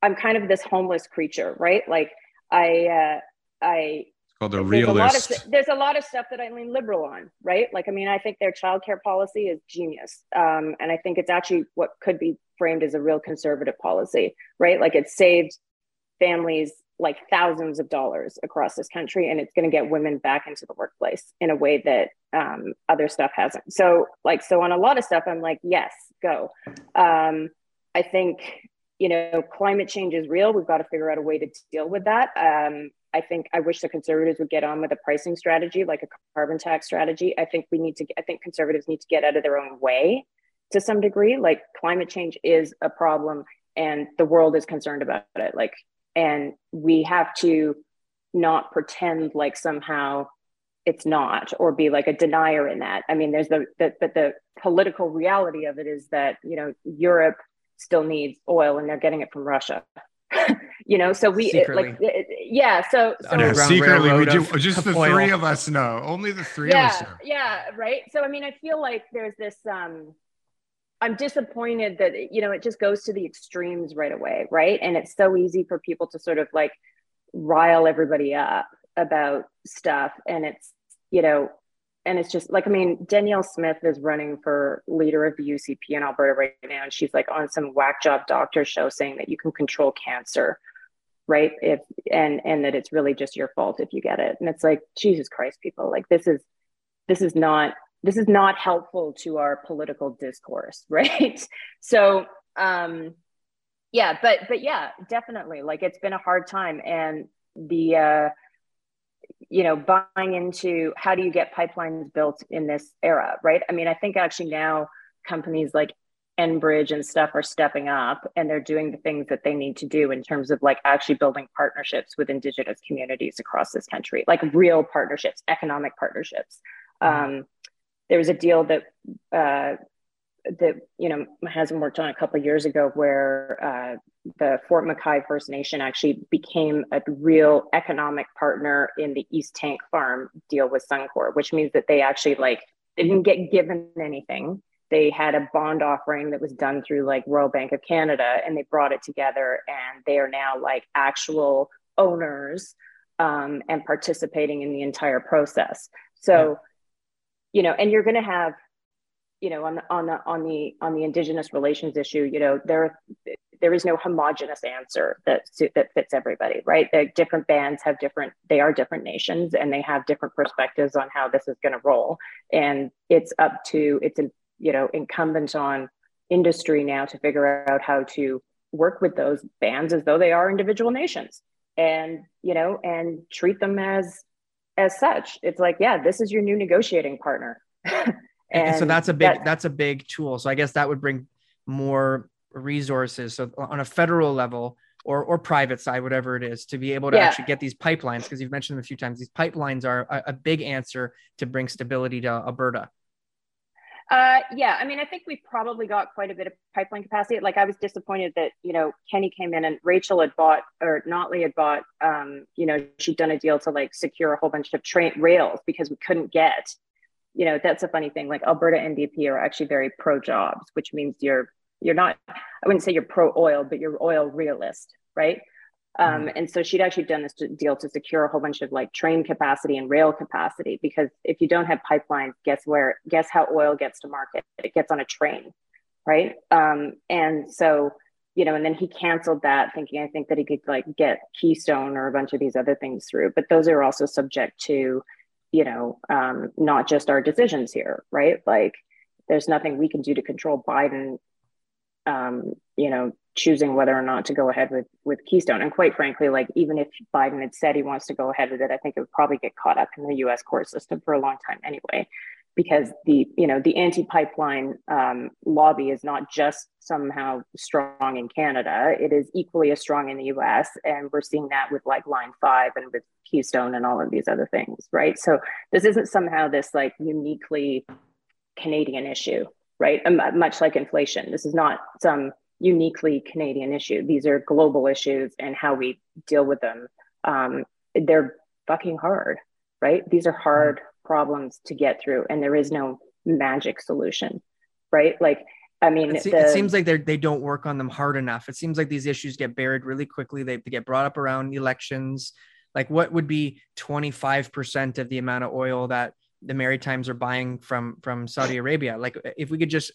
I'm kind of this homeless creature, right? Like I, uh, I, Called a there's a lot of there's a lot of stuff that I lean liberal on, right? Like, I mean, I think their childcare policy is genius, um, and I think it's actually what could be framed as a real conservative policy, right? Like, it saved families like thousands of dollars across this country and it's going to get women back into the workplace in a way that um, other stuff hasn't. So like so on a lot of stuff i'm like yes go. Um, i think you know climate change is real. We've got to figure out a way to deal with that. Um, i think i wish the conservatives would get on with a pricing strategy like a carbon tax strategy. I think we need to i think conservatives need to get out of their own way to some degree. Like climate change is a problem and the world is concerned about it. Like and we have to not pretend like somehow it's not or be like a denier in that. I mean there's the, the but the political reality of it is that you know europe still needs oil and they're getting it from russia you know so we it, like it, yeah so, so yeah, secretly we do just the oil. three of us know? Only the three yeah, of us know. yeah right? So i mean i feel like there's this um I'm disappointed that you know it just goes to the extremes right away, right? And it's so easy for people to sort of like rile everybody up about stuff, and it's you know, and it's just like I mean, Danielle Smith is running for leader of the UCP in Alberta right now, and she's like on some whack job doctor show saying that you can control cancer, right? If and and that it's really just your fault if you get it, and it's like Jesus Christ, people, like this is this is not this is not helpful to our political discourse right? So um yeah but but yeah definitely like it's been a hard time. And the uh you know buying into how do you get pipelines built in this era right i mean i think actually now companies like enbridge and stuff are stepping up and they're doing the things that they need to do in terms of like actually building partnerships with indigenous communities across this country like real partnerships economic partnerships mm-hmm. um, there was a deal that uh, that you know my husband worked on a couple of years ago where uh, the Fort McKay First Nation actually became a real economic partner in the East Tank Farm deal with Suncor, which means that they actually like they didn't get given anything. They had a bond offering that was done through like Royal Bank of Canada, and they brought it together, and they are now like actual owners um, and participating in the entire process. So. Yeah you know, and you're going to have, you know, on the on the on the on the indigenous relations issue, you know, there there is no homogenous answer that that fits everybody, right? The different bands have different, they are different nations, and they have different perspectives on how this is going to roll, and it's up to it's a you know incumbent on industry now to figure out how to work with those bands as though they are individual nations and you know and treat them as as such. It's like yeah this is your new negotiating partner and, and, so that's a big that, that's a big tool so i guess that would bring more resources so on a federal level or or private side whatever it is to be able to yeah. actually get these pipelines because you've mentioned them a few times these pipelines are a, a big answer to bring stability to alberta uh, yeah, I mean, I think we probably got quite a bit of pipeline capacity. Like, I was disappointed that you know Kenney came in and Rachel had bought or Notley had bought. Um, you know, she'd done a deal to like secure a whole bunch of train rails because we couldn't get. You know, that's a funny thing. Like Alberta NDP are actually very pro jobs, which means you're you're not. I wouldn't say you're pro oil, but you're oil realist, right? Um, mm-hmm. and so she'd actually done this deal to secure a whole bunch of like train capacity and rail capacity because if you don't have pipelines, guess where? Guess how oil gets to market? It gets on a train, right? Um, and so you know, and then he canceled that, thinking I think that he could like get Keystone or a bunch of these other things through. But those are also subject to, you know, um, not just our decisions here, right? Like, there's nothing we can do to control Biden um, you know, choosing whether or not to go ahead with with Keystone. And quite frankly, like even if Biden had said he wants to go ahead with it, I think it would probably get caught up in the U.S. court system for a long time anyway, because the you know the anti-pipeline um, lobby is not just somehow strong in Canada; it is equally as strong in the U.S. And we're seeing that with like Line Five and with Keystone and all of these other things, right? So this isn't somehow this like uniquely Canadian issue right? Um, uh, much like inflation. This is not some uniquely Canadian issue. These are global issues and how we deal with them. Um, they're fucking hard, right? These are hard mm-hmm. problems to get through, and there is no magic solution, right? Like, I mean, it, the, it seems like they they don't work on them hard enough. It seems like these issues get buried really quickly. They, they get brought up around elections. Like, what would be twenty five percent of the amount of oil that the Maritimes are buying from from Saudi Arabia. Like if we could just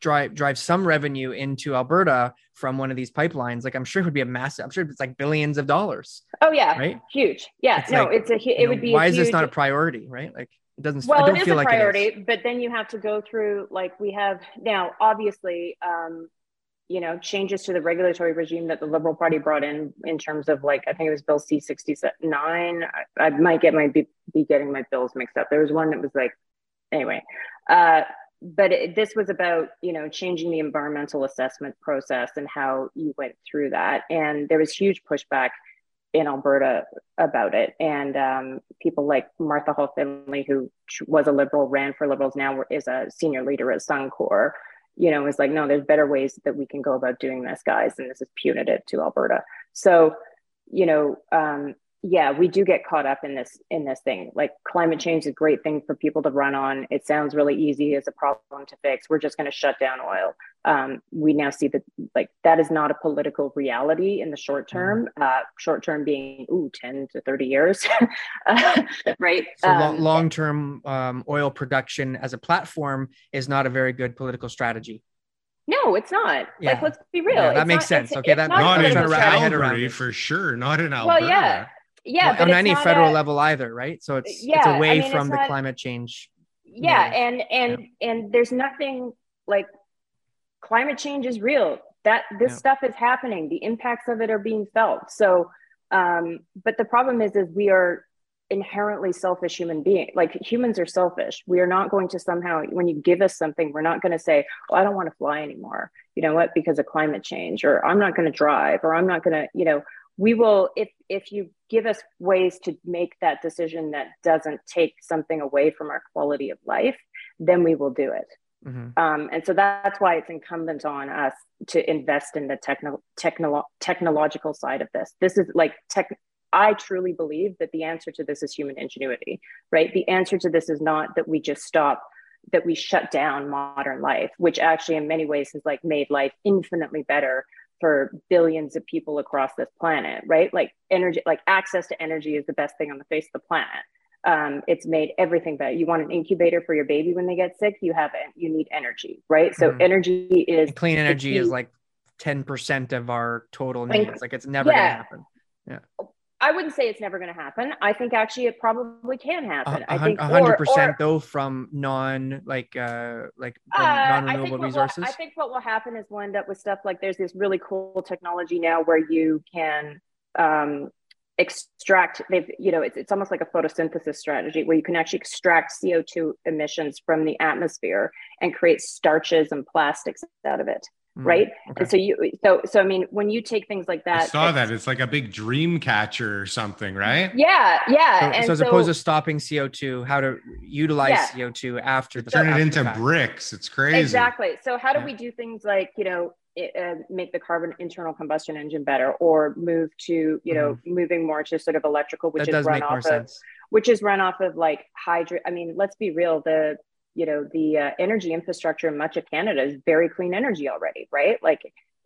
drive drive some revenue into Alberta from one of these pipelines, like I'm sure it would be a massive. I'm sure it's like billions of dollars. Oh yeah, right, huge. Yeah, It's no, like, it's a. It know, would be. Why a is this not a priority? Right? Like it doesn't. well I don't it is feel a like priority but then you have to go through like we have now obviously um you know changes to the regulatory regime that the liberal party brought in in terms of like i think it was bill c69 i, I might get my be, be getting my bills mixed up. There was one that was like anyway uh but it, this was about you know changing the environmental assessment process and how you went through that. And there was huge pushback in Alberta about it. And um, people like Martha Hall Findlay, who was a liberal, ran for liberals, now is a senior leader at Suncor, you know, is like, no, there's better ways that we can go about doing this, guys. And this is punitive to Alberta. So, you know, um, yeah, we do get caught up in this in this thing. Like climate change is a great thing for people to run on. It sounds really easy as a problem to fix. We're just going to shut down oil. Um, we now see that like that is not a political reality in the short term. Uh, short term being ooh 10 to 30 years, uh, right? So Um, long term um, oil production as a platform is not a very good political strategy. no, it's not. Yeah. Like let's be real. Yeah, that It's makes not- sense. it's- Okay, it's that- not a Not in I'm political trying to wrap my head around Calgary for sure. Not in Alberta. Well, yeah. Yeah, Well, on any federal a- level either, right? So it's it's Yeah, I away mean, from it's the not- climate change. yeah and and and there's nothing like climate change is real that this Yeah. stuff is happening the impacts of it are being felt so um but the problem is is we are inherently selfish human being like humans are selfish we are not going to somehow when you give us something we're not going to say oh i don't want to fly anymore you know what because of climate change or i'm not going to drive or i'm not going to you know we will if if you give us ways to make that decision that doesn't take something away from our quality of life then we will do it. Mhm. um, and so that's why it's incumbent on us to invest in the techno- technolo- technological side of this. This is like tech i truly believe that the answer to this is human ingenuity right? The answer to this is not that we just stop that we shut down modern life which actually in many ways has like made life infinitely better for billions of people across this planet right like energy like access to energy is the best thing on the face of the planet um, it's made everything better. You want an incubator for your baby when they get sick, you have it. You need energy, right? So Mhm. energy is And clean energy is like ten percent of our total needs. Like it's never yeah. gonna happen. I wouldn't say it's never going to happen. I think actually it probably can happen. A I think hundred percent though from non like uh like Uh, non-renewable what will- resources. I think what will happen is we'll end up with stuff like there's this really cool technology now where you can um, extract. They've you know it's it's almost like a photosynthesis strategy where you can actually extract CO two emissions from the atmosphere and create starches and plastics out of it, right? okay. And so you so so I mean when you take things like that, I saw it's- that. It's like a big dream catcher or something, right? Yeah, yeah. So, and so as opposed to stopping CO two, how to utilize Yeah. CO two after the Turn it after the into fact. bricks. It's crazy. Exactly. So how do Yeah. we do things like you know it, uh, make the carbon internal combustion engine better, or move to you know moving more to sort of electrical, which Mm-hmm. That is does run make more off of sense. which is run off of like hydro. I mean, let's be real. The you know the uh, energy infrastructure in much of Canada is very clean energy already, right? Like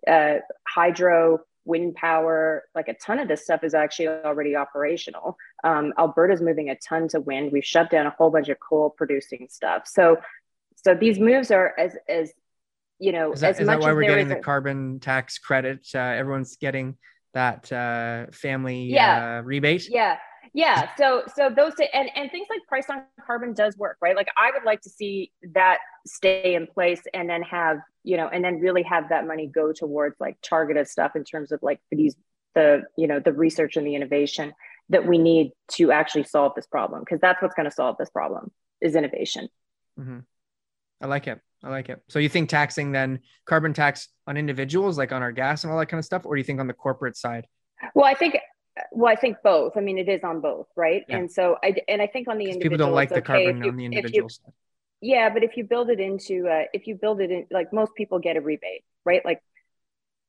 uh, hydro, wind power, like a ton of this stuff is actually already operational. Um, Alberta's moving a ton to wind. We've shut down a whole bunch of coal producing stuff. So, so these moves are as as you know Is that, as is much that why we're getting the a- carbon tax credit? Uh, everyone's getting that uh, family Yeah. uh, rebate. yeah yeah so so those and and things like price on carbon does work right like i would like to see that stay in place and then have you know and then really have that money go towards like targeted stuff in terms of like these the you know the research and the innovation that we need to actually solve this problem because that's what's going to solve this problem is innovation Mhm. I like it. I like it. So you think taxing then carbon tax on individuals, like on our gas and all that kind of stuff, or do you think on the corporate side? well i think well i think both i mean it is on both right Yeah. and so i and i think on the individual people don't like the okay carbon you- on the if you- individual side. Yeah, but if you build it into, uh, if you build it in, like most people get a rebate, right? Like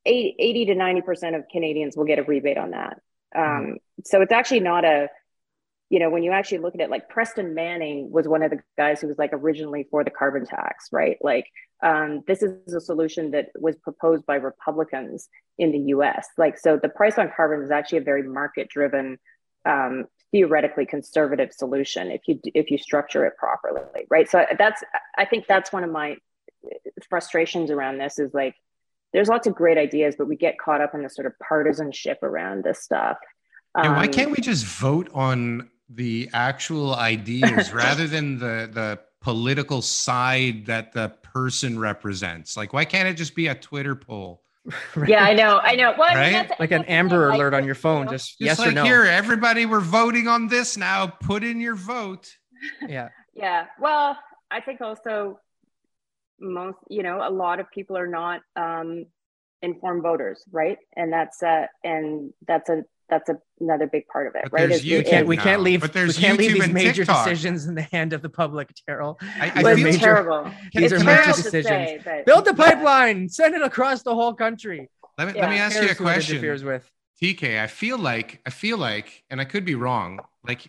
80, 80 to 90% of Canadians will get a rebate on that. Um, So it's actually not a, you know, when you actually look at it, like Preston Manning was one of the guys who was like originally for the carbon tax, right? Like um, this is a solution that was proposed by Republicans in the US. Like, so the price on carbon is actually a very market driven, um, theoretically conservative solution if you if you structure it properly right so that's i think that's one of my frustrations around this is like there's lots of great ideas, but we get caught up in the sort of partisanship around this stuff. Yeah, why Um, can't we just vote on the actual ideas rather than the the political side that the person represents? Like, why can't it just be a Twitter poll? Yeah, I know, I know. Well, I mean, Right? that's- like an that's the thing, Amber like, Alert on your phone, just, Just yes like or no. here, everybody, we're voting on this now. Put in your vote. Yeah, Yeah. Well, I think also most, you know, a lot of people are not um, informed voters, right? And that's uh, and that's a that's a, another big part of it, But right? Is- you we can't is- we can't now, leave but we can't leave these and major TikTok. decisions in the hand of the public, Daryl. I, I feel it's major- terrible. these it's are major decisions. say, but- Build the yeah. pipeline, send it across the whole country. Let me, Yeah. let me ask you a Cares who it question. interferes with. TK, I feel like I feel like, and I could be wrong. Like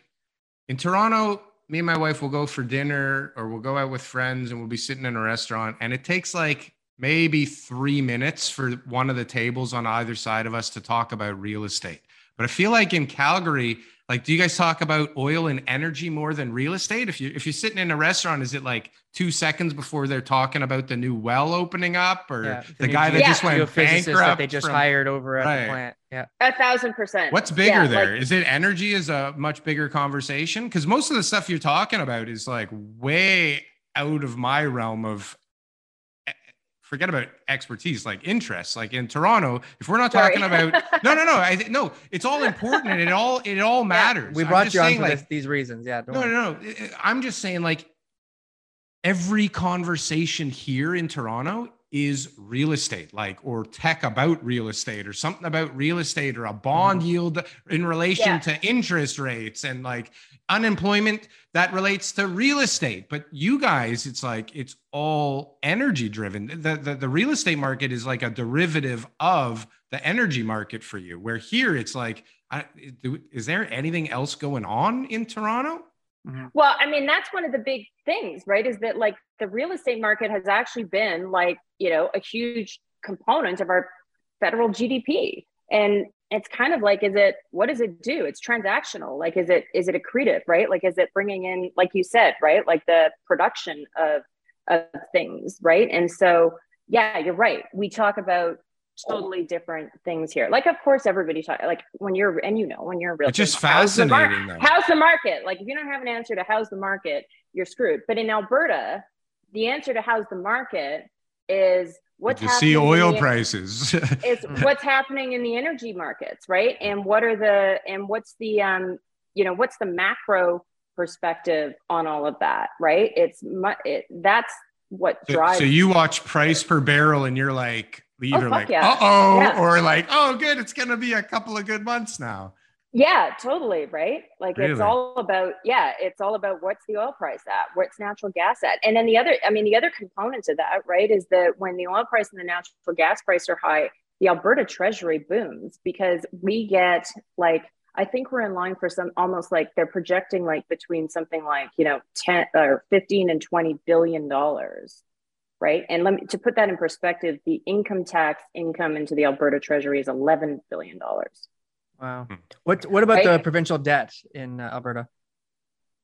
in Toronto, me and my wife will go for dinner or we'll go out with friends and we'll be sitting in a restaurant, and it takes like maybe three minutes for one of the tables on either side of us to talk about real estate. But I feel like in Calgary, like, do you guys talk about oil and energy more than real estate? If you if you're sitting in a restaurant, is it like two seconds before they're talking about the new well opening up or Yeah, the new guy that Yeah. just went bankrupt that they just from- hired over at Right. the plant. Yeah. A thousand percent. What's bigger Yeah, there? like- Is it energy is a much bigger conversation? Because most of the stuff you're talking about is like way out of my realm of forget about expertise, like interests. Like in Toronto, if we're not Sorry. talking about no, no, no, I no, it's all important and it all it all matters. We I'm brought just you on saying, for like, this, these reasons. Yeah. don't no, worry. no, no. I- I'm just saying, like, every conversation here in Toronto is real estate, like, or tech about real estate, or something about real estate, or a bond mm-hmm. yield in relation Yeah. to interest rates and like unemployment that relates to real estate. But you guys, it's like it's all energy driven. The, the, the real estate market is like a derivative of the energy market for you, where here it's like, I, do, is there anything else going on in Toronto? Mm-hmm. Well, I mean, that's one of the big things, right? Is that like the real estate market has actually been like, you know, a huge component of our federal GDP. And it's kind of like, is it, what does it do? It's transactional. Like, is it, is it accretive, right? Like, is it bringing in, like you said, right? Like the production of, of things, right? And so, yeah, you're right. We talk about totally different things here. Like, of course, everybody talk like when you're, and you know, when you're real It's just estate- how's the mar- fascinating. How's the market? Like, if you don't have an answer to how's the market, you're screwed. But in Alberta, the answer to how's the market is what's you see oil the- prices. It's what's happening in the energy markets, right? And what are the and what's the um you know what's the macro perspective on all of that, right? It's mu- it, that's what so, drives. so you watch price per barrel and you're like either fuck like yeah. uh oh Yeah. or like oh good it's gonna be a couple of good months now. Yeah, totally, right? Like it's all about yeah, it's all about what's the oil price at, what's natural gas at. And then the other I mean the other component to that, right, is that when the oil price and the natural gas price are high, the Alberta treasury booms because we get like I think we're in line for some almost like they're projecting like between something like, you know, 10 or 15 and 20 billion dollars. Right. And let me to put that in perspective, the income tax income into the Alberta treasury is 11 billion dollars. Wow. Hmm. What What about the provincial debt in uh, Alberta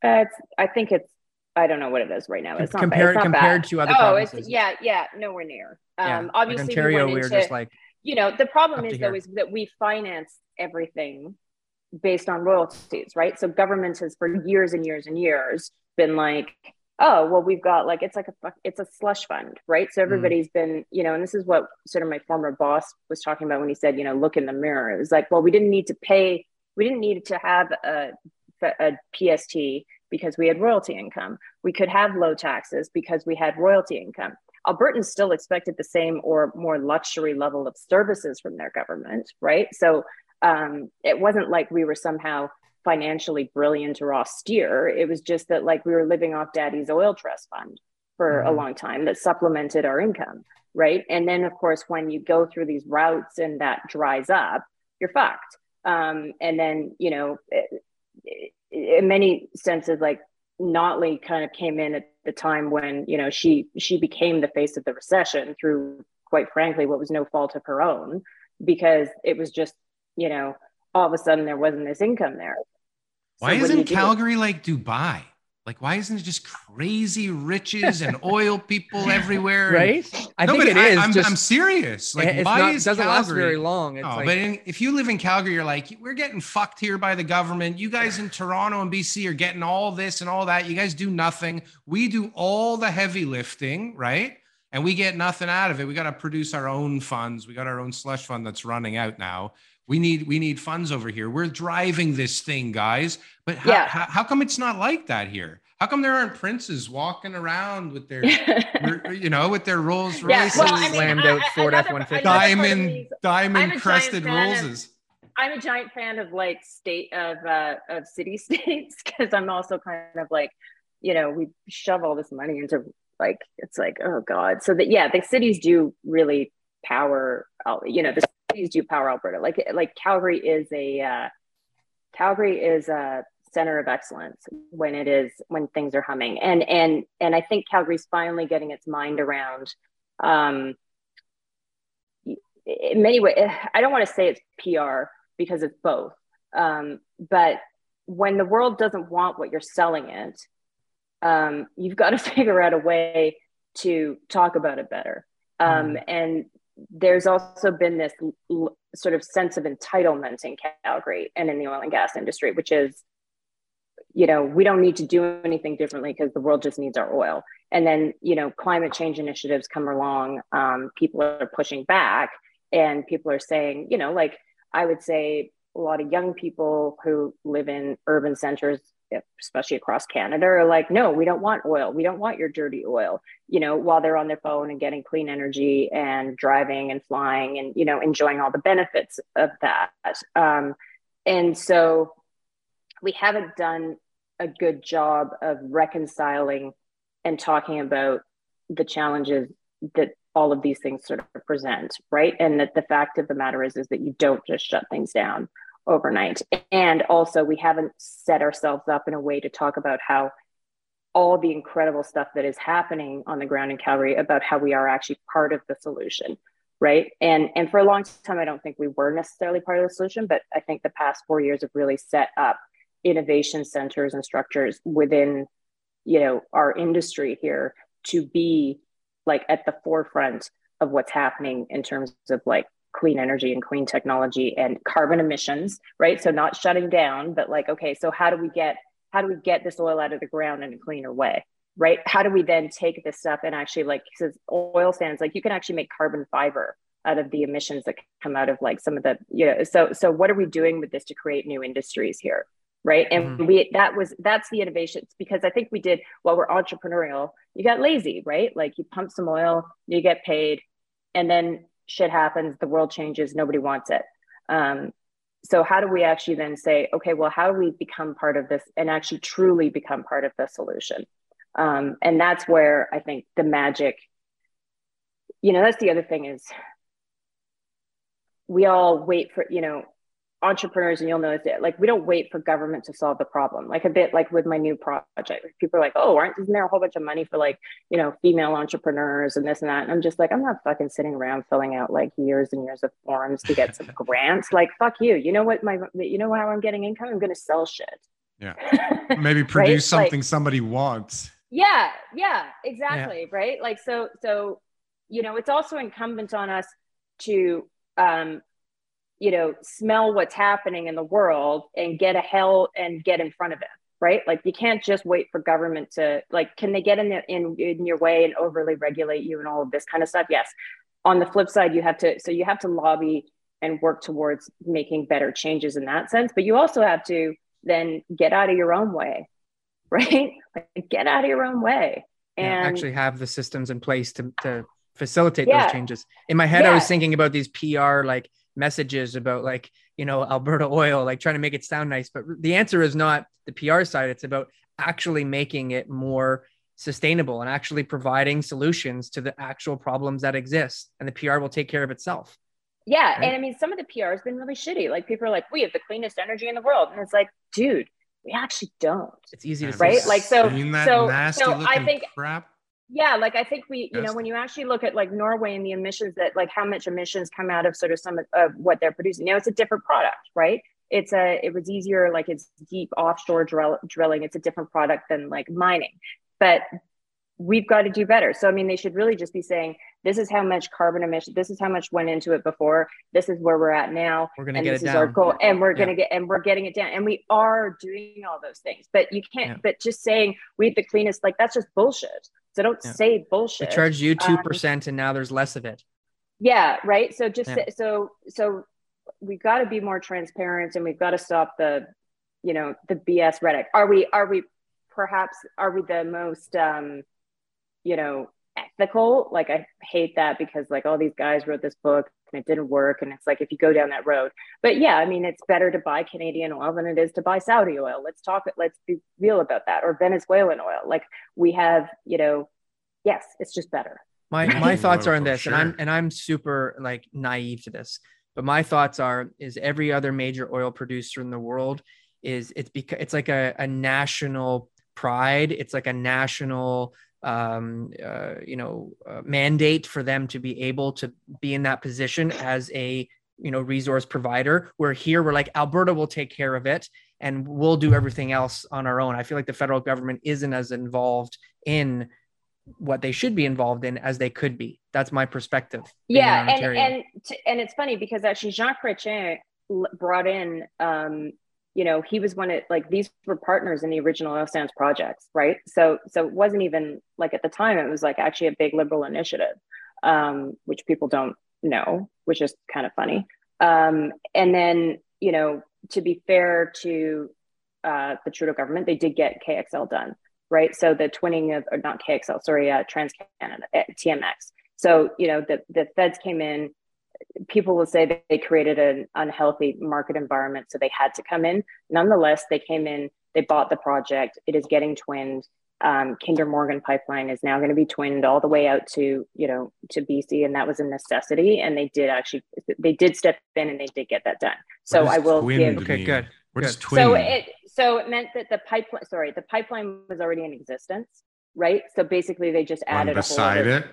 Uh, it's, I think it's, I don't know what it is right now. It's not bad. compared It's not compared bad. to other oh, provinces? it's yeah, yeah, nowhere near. Um, yeah. Like obviously, Ontario, we we went were into, just like you know, the problem is though here. is that we finance everything based on royalties, right? So government has for years and years and years been like, oh, well, we've got like it's like a it's a slush fund, right? Mm. So everybody's been, you know, and this is what sort of my former boss was talking about when he said, you know, look in the mirror. It was like, well, we didn't need to pay, we didn't need to have a, a PST because we had royalty income. We could have low taxes because we had royalty income. Albertans still expected the same or more luxury level of services from their government, right? So um, it wasn't like we were somehow financially brilliant or austere. It was just that like we were living off daddy's oil trust fund for a Mhm. long time that supplemented our income, right? And then of course, when you go through these routes and that dries up, you're fucked. Um, and then, you know, it- it- in many senses, like Notley kind of came in at the time when, you know, she she became the face of the recession through, quite frankly, what was no fault of her own, because it was just, you know, all of a sudden there wasn't this income there. So Why what do isn't you do? Calgary like Dubai? Like, why isn't it just crazy riches and oil people everywhere? right? I no, think but it I, is. I'm, just I'm serious. Eh, like, it's why not, is doesn't Calgary, last very long. It's No, like, but in, if you live in Calgary, you're like, we're getting fucked here by the government. You guys in Toronto and BC are getting all this and all that. You guys do nothing. We do all the heavy lifting, right? And we get nothing out of it. We got to produce our own funds. We got our own slush fund that's running out now. We need we need funds over here. We're driving this thing, guys. But how, Yeah. how, how come it's not like that here? How come there aren't princes walking around with their, you know, with their Rolls Yeah, Royces, well, I mean, slammed I- out I- Ford another- F-150. another part of me diamond is- I'm a diamond giant crested fan Rollses? I'm a giant fan of like state of uh, of city states because I'm also kind of like, you know, we shove all this money into like it's like oh god. So that yeah, the cities do really power. Al- You know, the cities do power Alberta. Like like Calgary is a uh, Calgary is a center of excellence when it is when things are humming and and and I think Calgary's finally getting its mind around. Um, in many ways, I don't want to say it's PR because it's both. Um, but when the world doesn't want what you're selling it, um, you've got to figure out a way to talk about it better. Um, And there's also been this l- sort of sense of entitlement in Calgary and in the oil and gas industry, which is, you know, we don't need to do anything differently because the world just needs our oil. And then, you know, climate change initiatives come along. Um, people are pushing back, and people are saying, you know, like I would say a lot of young people who live in urban centers, especially across Canada, are like, no, we don't want oil. We don't want your dirty oil, you know, while they're on their phone and getting clean energy and driving and flying and, you know, enjoying all the benefits of that. Um, and so we haven't done a good job of reconciling and talking about the challenges that all of these things sort of present, right? And that the fact of the matter is, is that you don't just shut things down overnight. And also, we haven't set ourselves up in a way to talk about how all the incredible stuff that is happening on the ground in Calgary about how we are actually part of the solution, right? And and for a long time, I don't think we were necessarily part of the solution, but I think the past four years have really set up innovation centers and structures within, you know, our industry here to be like at the forefront of what's happening in terms of like clean energy and clean technology and carbon emissions right? So not shutting down but like okay so how do we get how do we get this oil out of the ground in a cleaner way right? How do we then take this stuff and actually like because oil sands like you can actually make carbon fiber out of the emissions that come out of like some of the you know so so what are we doing with this to create new industries here right? And Mhm. we that was that's the innovation It's because i think we did while we're entrepreneurial you got lazy right? Like you pump some oil you get paid and then shit happens the world changes nobody wants it. Um, so how do we actually then say okay well how do we become part of this and actually truly become part of the solution? Um, and that's where i think the magic you know that's the other thing is we all wait for you know entrepreneurs and you'll notice it like we don't wait for government to solve the problem like a bit like with my new project people are like oh aren't isn't there a whole bunch of money for like you know female entrepreneurs and this and that? And i'm just like i'm not fucking sitting around filling out like years and years of forms to get some grants like fuck you. You know what my you know how i'm getting income? I'm gonna sell shit. Yeah. Maybe Maybe produce something somebody wants. yeah yeah. exactly right? Like so so you know it's also incumbent on us to um you know smell what's happening in the world and get a hell and get in front of it right? Like you can't just wait for government to like can they get in the, in in your way and overly regulate you and all of this kind of stuff? Yes. On the flip side you have to so you have to lobby and work towards making better changes in that sense but you also have to then get out of your own way right? Like get out of your own way. Yeah, and actually have the systems in place to, to facilitate Yeah. those changes. In my head, I was thinking about these PR like messages about like, you know, Alberta oil, like trying to make it sound nice. But the answer is not the PR side. It's about actually making it more sustainable and actually providing solutions to the actual problems that exist. And the PR will take care of itself. Yeah, Right? and I mean, some of the PR has been really shitty. Like people are like, "We have the cleanest energy in the world," and it's like, dude, we actually don't. It's easy to Have Right? Like, so- that so- nasty so I looking think- crap. Yeah, like I think we, you Yes. know, when you actually look at like Norway and the emissions that, like, how much emissions come out of sort of some of, of what they're producing. Now it's a different product, right? it's a it was easier like it's deep offshore drill, drilling it's a different product than like mining but we've got to do better so i mean they should really just be saying this is how much carbon emission this is how much went into it before this is where we're at now We're gonna and get this it is our goal and we're gonna get and we're getting it down and we are doing all those things but you can't Yeah. but just saying we have the cleanest like that's just bullshit so don't Yeah. say bullshit. They charged you two Um, percent, and now there's less of it. yeah right so just Yeah. so so we've got to be more transparent and we've got to stop the you know the bs rhetoric are we are we perhaps are we the most um you know ethical. Like i hate that because like all these guys wrote this book and it didn't work. And it's like if you go down that road but yeah i mean it's better to buy canadian oil than it is to buy saudi oil. Let's talk let's be real about that or venezuelan oil. Like we have you know yes it's just better. My my thoughts are on for this, and I'm and I'm super like naive to this, but my thoughts are is every other major oil producer in the world is it's because it's like a, a national pride. It's like a national um uh, you know uh, mandate for them to be able to be in that position as a you know resource provider where here we're like alberta will take care of it and we'll do everything else on our own i feel like the federal government isn't as involved in what they should be involved in as they could be. That's my perspective. yeah and and and it's funny because actually jean chrétien brought in um you know he was one of like these were partners in the original oil sands projects right? So so it wasn't even like at the time it was like actually a big liberal initiative um which people don't know which is kind of funny. Um and then you know to be fair to uh the trudeau government they did get kxl done right? So the twinning of or not kxl sorry uh trans canada tmx so, you know, the, the feds came in, people will say that they created an unhealthy market environment, so they had to come in. Nonetheless, they came in, they bought the project, it is getting twinned. Um, Kinder Morgan pipeline is now going to be twinned all the way out to, you know, to BC, and that was a necessity. And they did actually, they did step in and they did get that done. So I will twinned give. Okay, mean? good, What is good. So it, so it meant that the pipeline, sorry, the pipeline was already in existence, right? So basically, they just One added a whole beside other- it.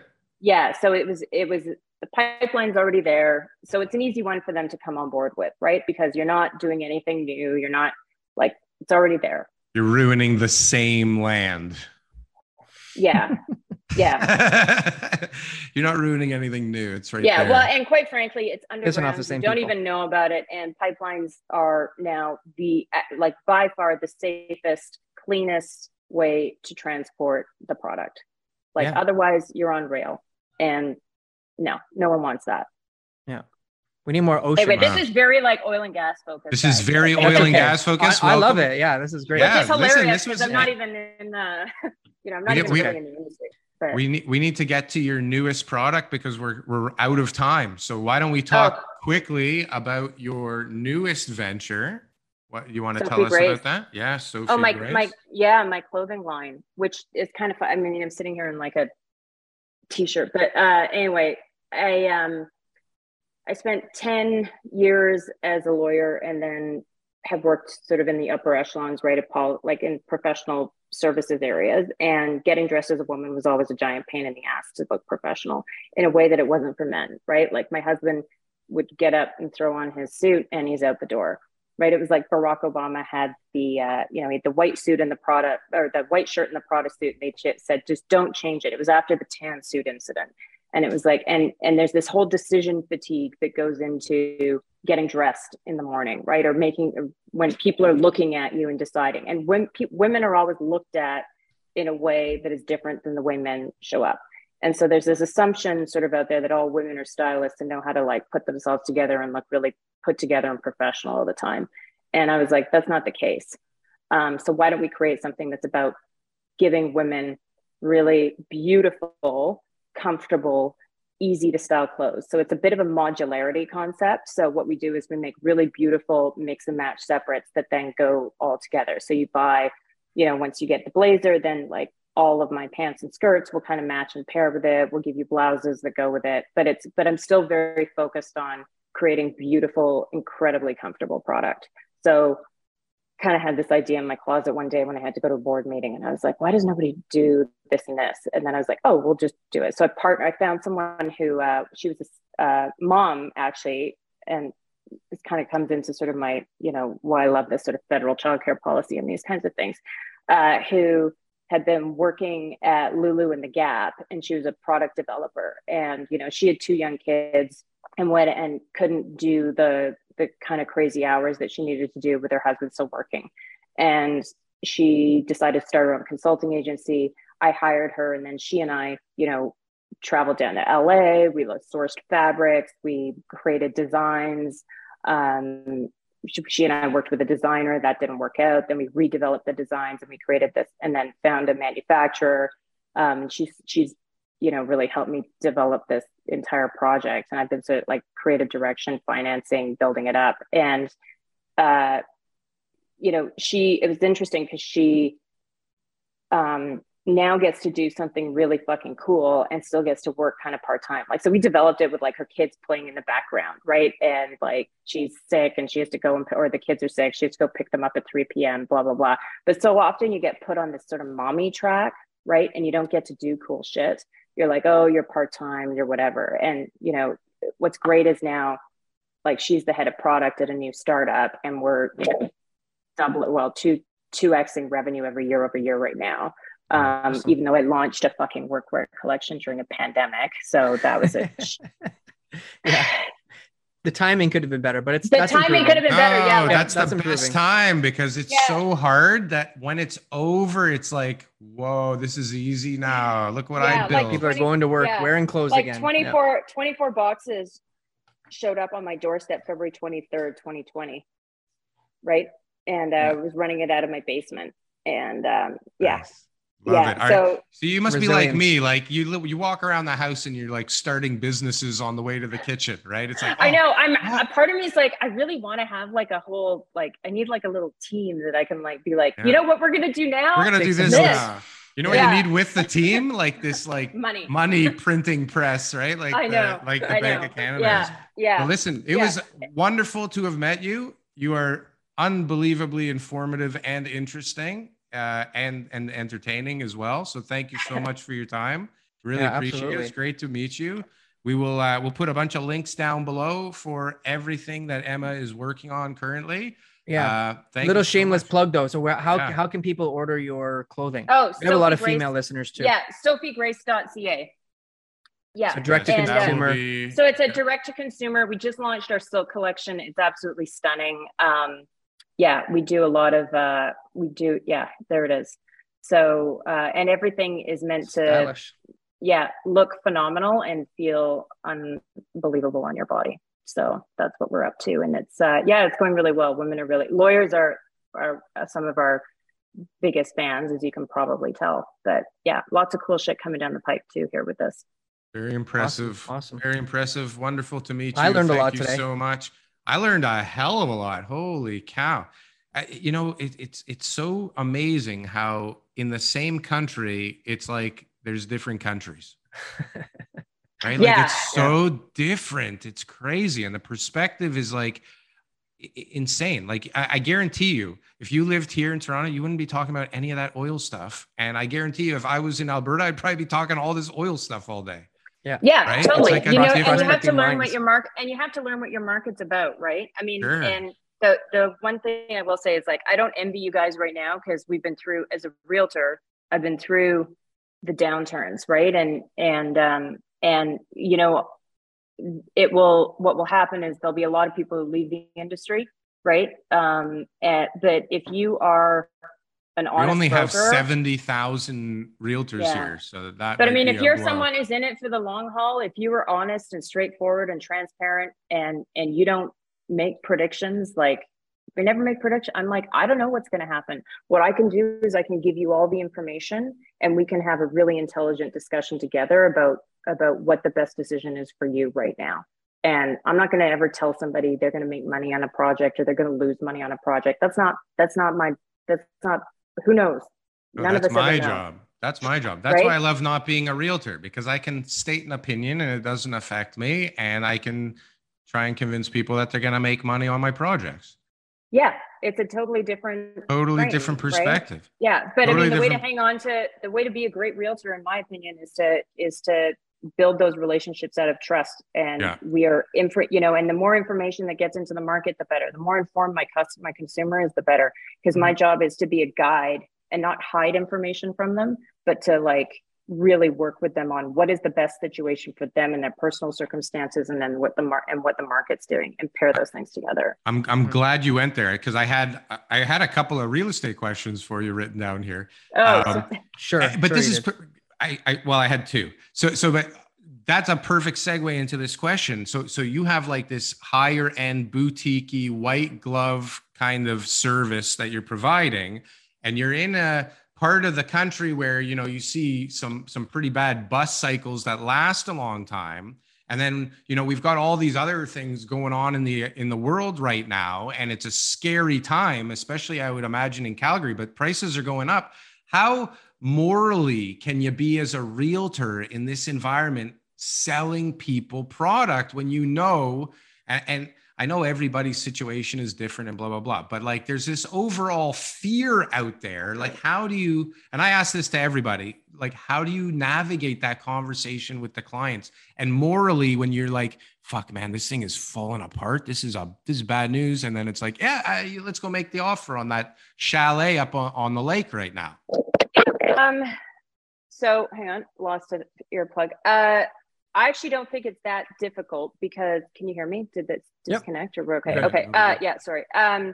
yeah so it was it was the pipeline's already there so it's an easy one for them to come on board with right because you're not doing anything new you're not like it's already there You're ruining the same land. yeah yeah You're not ruining anything new. It's right yeah there. well and quite frankly it's off underground the same you don't people. even know about it and pipelines are now the like by far the safest cleanest way to transport the product like Yeah. otherwise you're on rail and no no one wants that Yeah. we need more ocean. anyway Wow. this is very like oil and gas focused this is very That's oil and gas focused. I, I love it. Yeah, this is great. Yeah, Which is listen, hilarious this because was- I'm not even in the, you know I'm not We- even we- in the industry. But We need we need to get to your newest product because we're we're out of time. So why don't we oh. talk Oh. quickly about your newest venture? What you want to Sophie tell us Grace. about that? Yeah, Sophie oh my Grace. my yeah my clothing line, which is kind of fun. I mean I'm sitting here in like a t-shirt, but uh anyway, I um I spent 10 years as a lawyer and then have worked sort of in the upper echelons, right? At Paul, like in professional services areas. And getting dressed as a woman was always a giant pain in the ass to look professional in a way that it wasn't for men, right? Like my husband would get up and throw on his suit and he's out the door. Right. It was like Barack Obama had the, uh, you know, he had the white suit and the Prada or the white shirt and the Prada suit. And they said, just don't change it. It was after the tan suit incident and it was like and and there's this whole decision fatigue that goes into getting dressed in the morning right or making when people are looking at you and deciding and when pe- women are always looked at in a way that is different than the way men show up and so there's this assumption sort of out there that all women are stylists and know how to like put themselves together and look really put together and professional all the time and i was like that's not the case um, so why don't we create something that's about giving women really beautiful comfortable, easy to style clothes. So it's a bit of a modularity concept. So what we do is we make really beautiful mix and match separates that then go all together. So you buy, you know, once you get the blazer, then like all of my pants and skirts will kind of match and pair with it. We'll give you blouses that go with it. But it's but I'm still very focused on creating beautiful, incredibly comfortable product. So kind of had this idea in my closet one day when I had to go to a board meeting, and I was like, "Why does nobody do this and this?" And then I was like, "Oh, we'll just do it." So I partner. I found someone who uh, she was a uh, mom actually, and this kind of comes into sort of my, you know, why I love this sort of federal childcare policy and these kinds of things, uh, who had been working at Lulu in the Gap and she was a product developer. And, you know, she had two young kids and went and couldn't do the the kind of crazy hours that she needed to do with her husband still working. And she decided to start her own consulting agency. I hired her and then she and I, you know, traveled down to LA. We sourced fabrics. We created designs. Um, she, she, and I worked with a designer that didn't work out. Then we redeveloped the designs and we created this, and then found a manufacturer. Um, she's she's you know really helped me develop this entire project, and I've been so like creative direction, financing, building it up, and uh, you know she it was interesting because she um now gets to do something really fucking cool and still gets to work kind of part time. Like, so we developed it with like her kids playing in the background, right? And like she's sick and she has to go and, or the kids are sick, she has to go pick them up at 3 p.m., blah, blah, blah. But so often you get put on this sort of mommy track, right? And you don't get to do cool shit. You're like, oh, you're part time, you're whatever. And, you know, what's great is now like she's the head of product at a new startup and we're, you know, double well, two, 2xing revenue every year over year right now um, awesome. even though I launched a fucking workwear collection during a pandemic. So that was a. yeah. The timing could have been better, but it's the timing improving. could have been better. yeah, that's, that's the improving. best time because it's yeah. so hard that when it's over, it's like, whoa, this is easy now. Look what yeah, I built. Like People 20, are going to work yeah. wearing clothes like again. 24, 24 boxes showed up on my doorstep February 23rd, 2020. Right. And uh, I was running it out of my basement. And um, yeah. Nice Love yeah, it. so, so you must resilience. be like me. Like you, you walk around the house and you're like starting businesses on the way to the kitchen, right? It's like oh, I know. I'm a part of me is like I really want to have like a whole like I need like a little team that I can like be like yeah. you know what we're gonna do now. We're gonna do this. this. Uh, you know what yeah. you need with the team? Like this, like money, money printing press, right? Like I know, the, like the I Bank know. of Canada. Yeah, yeah. But listen, it yeah. was wonderful to have met you. You are unbelievably informative and interesting uh, and and entertaining as well. So thank you so much for your time. Really yeah, appreciate absolutely. it. It's great to meet you. We will uh, we'll put a bunch of links down below for everything that Emma is working on currently. Yeah. Uh, little shameless so plug though. So where, how yeah. how can people order your clothing? Oh, we have a lot of Grace, female listeners too. Yeah, sophiegrace.ca. Yeah. So direct to consumer. Be... So it's a direct to consumer. We just launched our silk collection. It's absolutely stunning. Um, yeah, we do a lot of uh we do yeah, there it is. So uh and everything is meant Stylish. to yeah, look phenomenal and feel unbelievable on your body. So that's what we're up to and it's uh yeah, it's going really well. Women are really lawyers are are some of our biggest fans as you can probably tell. But yeah, lots of cool shit coming down the pipe too here with this. Very impressive. Awesome. awesome. Very impressive. Wonderful to meet you. I learned Thank a lot you today. so much. I learned a hell of a lot. Holy cow. I, you know, it, it's it's so amazing how in the same country, it's like there's different countries. right? Yeah, like it's so yeah. different. It's crazy. And the perspective is like insane. Like I, I, guarantee you, if you lived here in Toronto, you wouldn't be talking about any of that oil stuff. And I guarantee you, if I was in Alberta, I'd probably be talking all this oil stuff all day. Yeah. Yeah, right? totally. Like you know, and you have to learn minds. what your market and you have to learn what your market's about, right? I mean, sure. and the the one thing I will say is like I don't envy you guys right now because we've been through as a realtor, I've been through the downturns, right? And and um and you know, it will what will happen is there'll be a lot of people who leave the industry, right? Um and but if you are an honest. We only broker. have seventy thousand realtors yeah. here, so that. But I mean, if you're blow. someone who's in it for the long haul, if you are honest and straightforward and transparent, and and you don't make predictions, like we never make predictions. I'm like, I don't know what's going to happen. What I can do is I can give you all the information, and we can have a really intelligent discussion together about about what the best decision is for you right now. And I'm not going to ever tell somebody they're going to make money on a project or they're going to lose money on a project. That's not that's not my that's not who knows? Oh, None that's of us my job. That's my job. That's right? why I love not being a realtor because I can state an opinion and it doesn't affect me, and I can try and convince people that they're going to make money on my projects. Yeah, it's a totally different, totally frame, different perspective. Right? Yeah, but totally I mean, the way to hang on to the way to be a great realtor, in my opinion, is to is to build those relationships out of trust and Yeah. we are info you know and the more information that gets into the market the better the more informed my customer my consumer is the better because my job is to be a guide and not hide information from them but to like really work with them on what is the best situation for them and their personal circumstances and then what the mar- and what the market's doing and pair those things together I'm I'm Mhm. glad you went there because I had I had a couple of real estate questions for you written down here. oh Um, Sure. Uh, but sure this is did. per- I, I well i had two. So so but that's a perfect segue into this question. So so you have like this higher end boutique white glove kind of service that you're providing and you're in a part of the country where you know you see some some pretty bad bus cycles that last a long time. And then you know we've got all these other things going on in the in the world right now and it's a scary time especially i would imagine in calgary but prices are going up. How morally can you be as a realtor in this environment selling people product when you know and, and i know everybody's situation is different and blah blah blah but like there's this overall fear out there. Like how do you and i ask this to everybody like how do you navigate that conversation with the clients? And morally when you're like fuck man this thing is falling apart. This is a this is bad news. And then it's like yeah I, let's go make the offer on that chalet up on, on the lake right now Um, so hang on, lost an earplug. Uh, I actually don't think it's that difficult because can you hear me? Did this Yep. disconnect or we're okay? Okay. Okay. Uh, yeah, sorry. Um,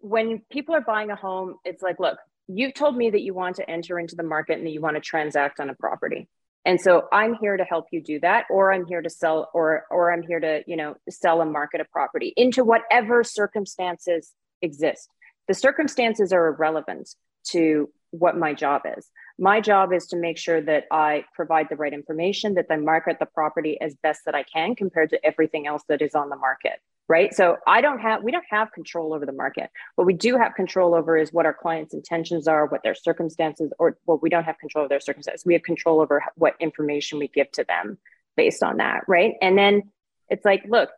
when people are buying a home, it's like, look, you've told me that you want to enter into the market and that you want to transact on a property. And so I'm here to help you do that, or I'm here to sell, or or I'm here to, you know, sell and market a property into whatever circumstances exist. The circumstances are irrelevant to what my job is. My job is to make sure that I provide the right information, that I market the property as best that I can compared to everything else that is on the market. Right. So I don't have, we don't have control over the market. What we do have control over is what our clients' intentions are, what their circumstances, or well, we don't have control of their circumstances. We have control over what information we give to them based on that. Right. And then it's like, look,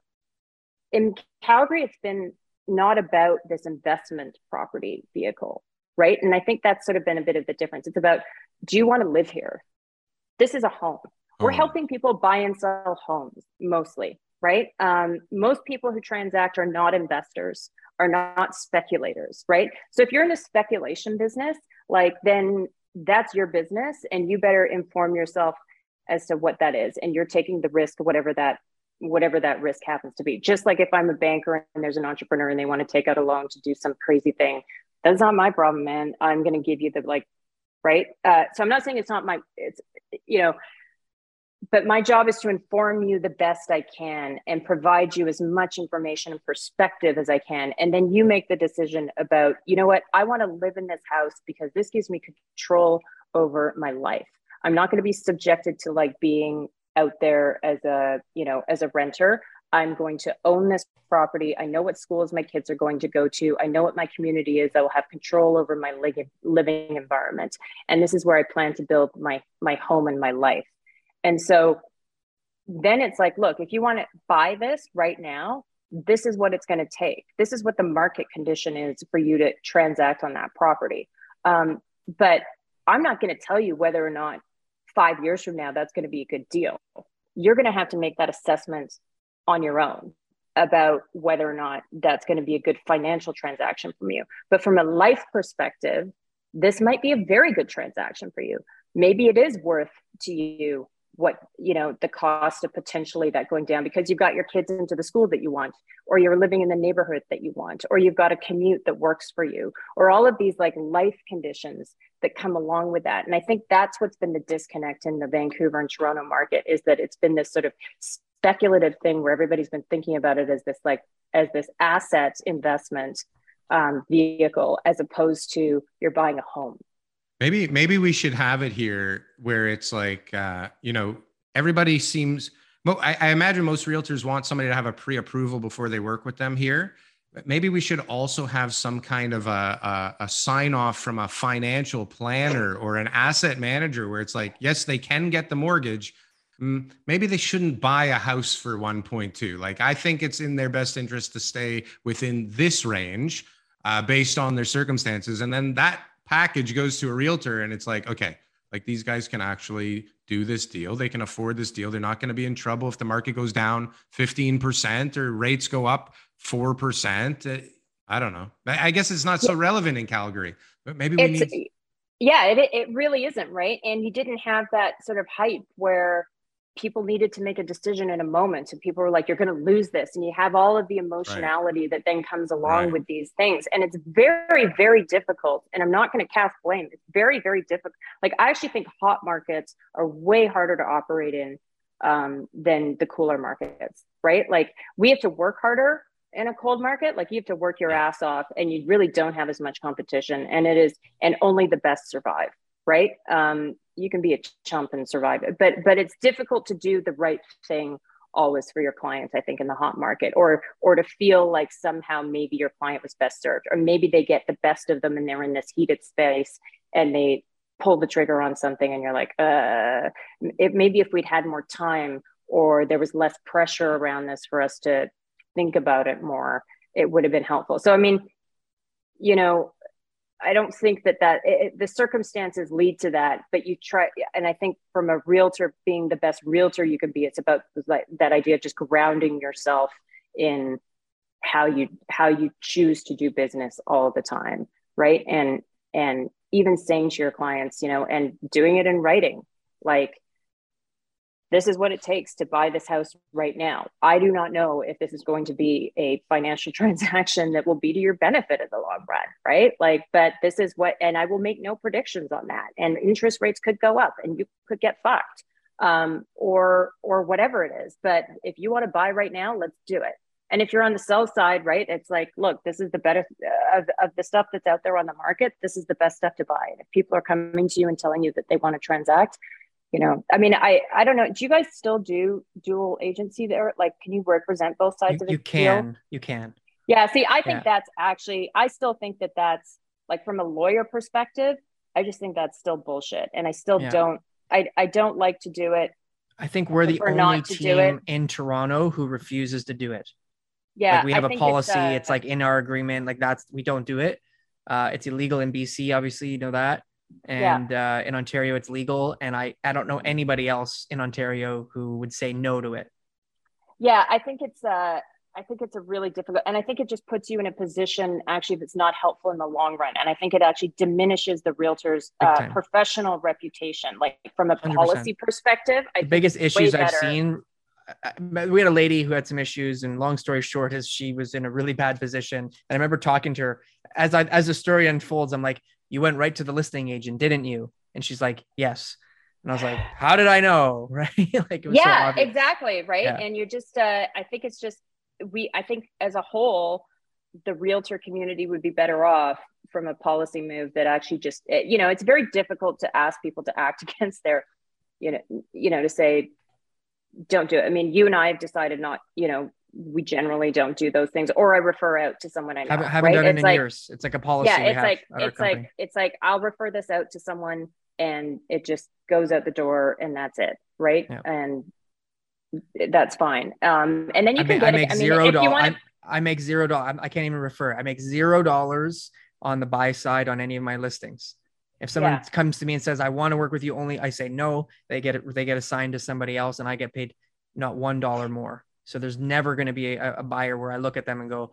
in Calgary, it's been not about this investment property vehicle, right? And I think that's sort of been a bit of the difference. It's about do you want to live here? This is a home. We're Oh. helping people buy and sell homes mostly, right? Um, most people who transact are not investors, are not speculators, right? So if you're in the speculation business, like then that's your business, and you better inform yourself as to what that is, and you're taking the risk, whatever that whatever that risk happens to be. Just like if I'm a banker and there's an entrepreneur and they want to take out a loan to do some crazy thing, that's not my problem, man. I'm going to give you the like, right? Uh, so I'm not saying it's not my, it's, you know, but my job is to inform you the best I can and provide you as much information and perspective as I can. And then you make the decision about, you know what, I want to live in this house because this gives me control over my life. I'm not going to be subjected to like being out there as a you know as a renter. I'm going to own this property. I know what schools my kids are going to go to. I know what my community is. I will have control over my living environment. And this is where i plan to build my my home and my life. And so then it's like look if you want to buy this right now this is what it's going to take. This is what the market condition is for you to transact on that property. Um, but i'm not going to tell you whether or not five years from now that's going to be a good deal. You're going to have to make that assessment on your own about whether or not that's going to be a good financial transaction from you. But from a life perspective this might be a very good transaction for you. Maybe it is worth to you what you know the cost of potentially that going down because you've got your kids into the school that you want or you're living in the neighborhood that you want or you've got a commute that works for you or all of these like life conditions that come along with that and i think that's what's been the disconnect in the vancouver and toronto market is that it's been this sort of speculative thing where everybody's been thinking about it as this like as this asset investment um, vehicle as opposed to you're buying a home Maybe maybe we should have it here where it's like uh, you know everybody seems. I, I imagine most realtors want somebody to have a pre-approval before they work with them here. Maybe we should also have some kind of a, a, a sign off from a financial planner or an asset manager where it's like, yes, they can get the mortgage. Mm, Maybe they shouldn't buy a house for 1.2. Like, I think it's in their best interest to stay within this range uh, based on their circumstances. And then that package goes to a realtor and it's like, okay, like these guys can actually do this deal. They can afford this deal. They're not going to be in trouble if the market goes down 15% or rates go up 4%. Uh, I don't know. I guess it's not so relevant in Calgary, but maybe we It's, need. yeah, it, it really isn't, right? And you didn't have that sort of hype where people needed to make a decision in a moment. So people were like, you're going to lose this. And you have all of the emotionality that then comes along Right. with these things. And it's very, very difficult. And I'm not going to cast blame. It's very, very difficult. Like, I actually think hot markets are way harder to operate in um, than the cooler markets, right? Like, we have to work harder in a cold market. Like, you have to work your ass off and you really don't have as much competition. And it is, and only the best survive right um, you can be a chump and survive it but but it's difficult to do the right thing always for your clients i think in the hot market or or to feel like somehow maybe your client was best served or maybe they get the best of them and they're in this heated space and they pull the trigger on something and you're like uh it maybe if we'd had more time or there was less pressure around this for us to think about it more it would have been helpful so i mean you know I don't think that that it, the circumstances lead to that, but you try. And I think from a realtor being the best realtor you can be, it's about like that idea of just grounding yourself in how you how you choose to do business all the time, right? And and even saying to your clients, you know, and doing it in writing, like this is what it takes to buy this house right now. I do not know if this is going to be a financial transaction that will be to your benefit in the long run, right? Like, but this is what, and I will make no predictions on that. And interest rates could go up and you could get fucked um, or, or whatever it is. But if you want to buy right now, let's do it. And if you're on the sell side, right, it's like, look, this is the better uh, of, of the stuff that's out there on the market. This is the best stuff to buy. And if people are coming to you and telling you that they want to transact, you know i mean i i don't know do you guys still do dual agency there like can you represent both sides You, of a you deal? can, you can. yeah see i think Yeah. that's actually i still think that that's like from a lawyer perspective i just think that's still bullshit and i still Yeah. don't i i don't like to do it I think we're the only team in Toronto who refuses to do it. yeah like we have a a policy. It's, like in our agreement. Like that's we don't do it. Uh, it's illegal in BC, obviously, you know that. Yeah. And uh, in Ontario, it's legal. And I I don't know anybody else in Ontario who would say no to it. yeah i think it's uh i think it's a really difficult and i think it just puts you in a position actually that's not helpful in the long run and i think it actually diminishes the realtor's uh, professional reputation like from a 100%. policy perspective i The think biggest issues I've seen. We had a lady who had some issues, and long story short, is she was in a really bad position. And I remember talking to her as I as the story unfolds. I'm like, "You went right to the listing agent, didn't you?" And she's like, "Yes." And I was like, "How did I know?" Right? like it was so yeah obvious. exactly right Yeah. and you're just uh i think it's just we i think as a whole the realtor community would be better off from a policy move that actually just it- you know it's very difficult to ask people to act against their you know you know to say don't do it i mean you and i have decided not you know we generally don't do those things or i refer out to someone i know haven't, haven't right? done it it's in like, years. It's like a policy. yeah it's like it's like it's like i'll refer this out to someone and it just goes out the door and that's it right Yeah. and that's fine um and then you I, can ma- I get make it, I mean, zero if you dollars. want I, I make zero dollars. I can't even refer. I make zero dollars on the buy side on any of my listings. If someone Yeah. comes to me and says, "I want to work with you only," I say no. They get it. They get assigned to somebody else, and I get paid not one dollar more. So there's never going to be a, a buyer where I look at them and go,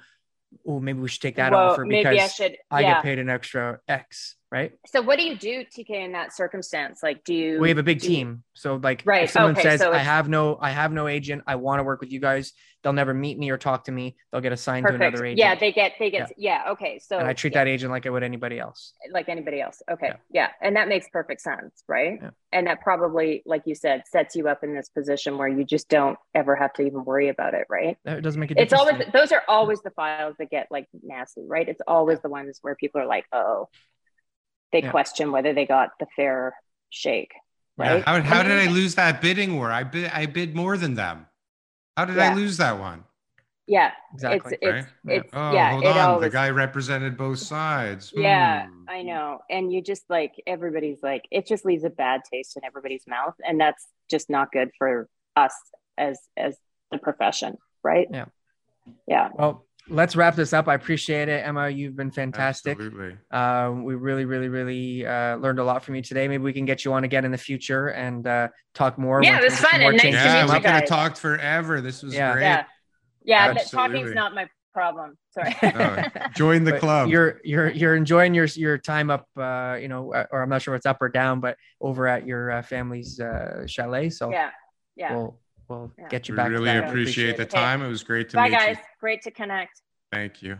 "Oh, maybe we should take that well, offer because i should I get paid an extra X." Right? so what do you do tk in that circumstance? Like do you we have a big team. So like Right, if someone okay, says so i have no i have no agent i want to work with you guys they'll never meet me or talk to me. They'll get assigned to another agent yeah they get they get yeah, okay so and i treat yeah, that agent like i would anybody else. Like anybody else okay Yeah. yeah. and that makes perfect sense right? Yeah. and that probably like you said sets you up in this position where you just don't ever have to even worry about it right? It doesn't make a difference it's always those are always the files that get like nasty right? It's always the ones where people are like oh they Yeah. question whether they got the fair shake Yeah, right How, how did I lose that bidding war? I bid I bid more than them. How did I lose that one? yeah exactly it's right? it's Yeah. it's Oh, yeah hold on. always The guy represented both sides. Yeah, Hmm. I know. And you just like everybody's like it just leaves a bad taste in everybody's mouth and that's just not good for us as as the profession, right? Yeah. Yeah. well let's wrap this up. I appreciate it, Emma. You've been fantastic. Absolutely. Uh, we really, really, really uh, learned a lot from you today. Maybe we can get you on again in the future and uh, talk more. Yeah, it was we get some fun and nice changes to meet come we you up. could have guys. talked forever. This was Yeah. great. Yeah. Yeah, but talking's not my problem. Sorry. Oh, join the But club. You're you're you're enjoying your your time up, uh, you know, or I'm not sure what's up or down, but over at your uh, family's uh, chalet. So yeah. Yeah. we'll we'll Yeah. get you we back. to really that. I appreciate the it. Time. It was great to Bye, meet guys. you. Great to connect. Thank you.